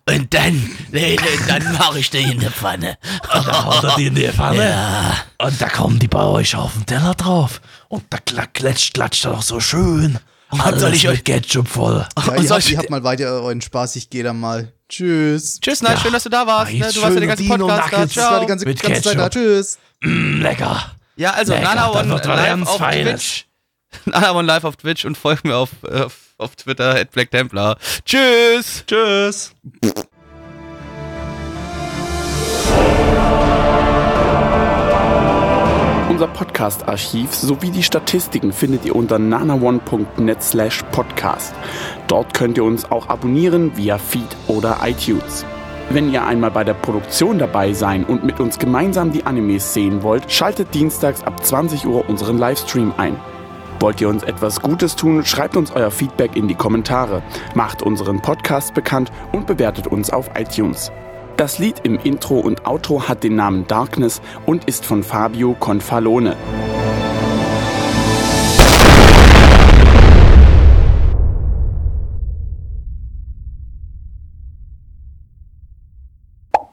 Und dann, nee, nee, dann mache ich den in der Pfanne. Und dann haut er die in die Pfanne. Ja. Und da kommen die bei euch auf den Teller drauf. Und da kla- klatscht, klatscht er doch so schön. was soll ich Alles euch- mit Ketchup voll. Ja, Und ihr, habt, ich- ihr habt mal weiter euren Spaß. Ich gehe dann mal. Tschüss. Tschüss, nein, Ja. schön, dass du da warst. Ne? Du warst ja den ganzen Dino Podcast da. Nuggets. Das war die Ciao. ganze, Mit ganze Zeit da. Tschüss. Mm, lecker. Ja, also Lecker, Nana und live auf. Twitch. Nana und live auf Twitch und folgt mir auf, äh, auf, auf Twitter, at Black Templar. Tschüss. Tschüss. Unser Podcast-Archiv sowie die Statistiken findet ihr unter nanaone.net slash podcast. Dort könnt ihr uns auch abonnieren via Feed oder iTunes. Wenn ihr einmal bei der Produktion dabei sein und mit uns gemeinsam die Animes sehen wollt, schaltet dienstags ab 20 Uhr unseren Livestream ein. Wollt ihr uns etwas Gutes tun, schreibt uns euer Feedback in die Kommentare, macht unseren Podcast bekannt und bewertet uns auf iTunes. Das Lied im Intro und Outro hat den Namen Darkness und ist von Fabio Confalone.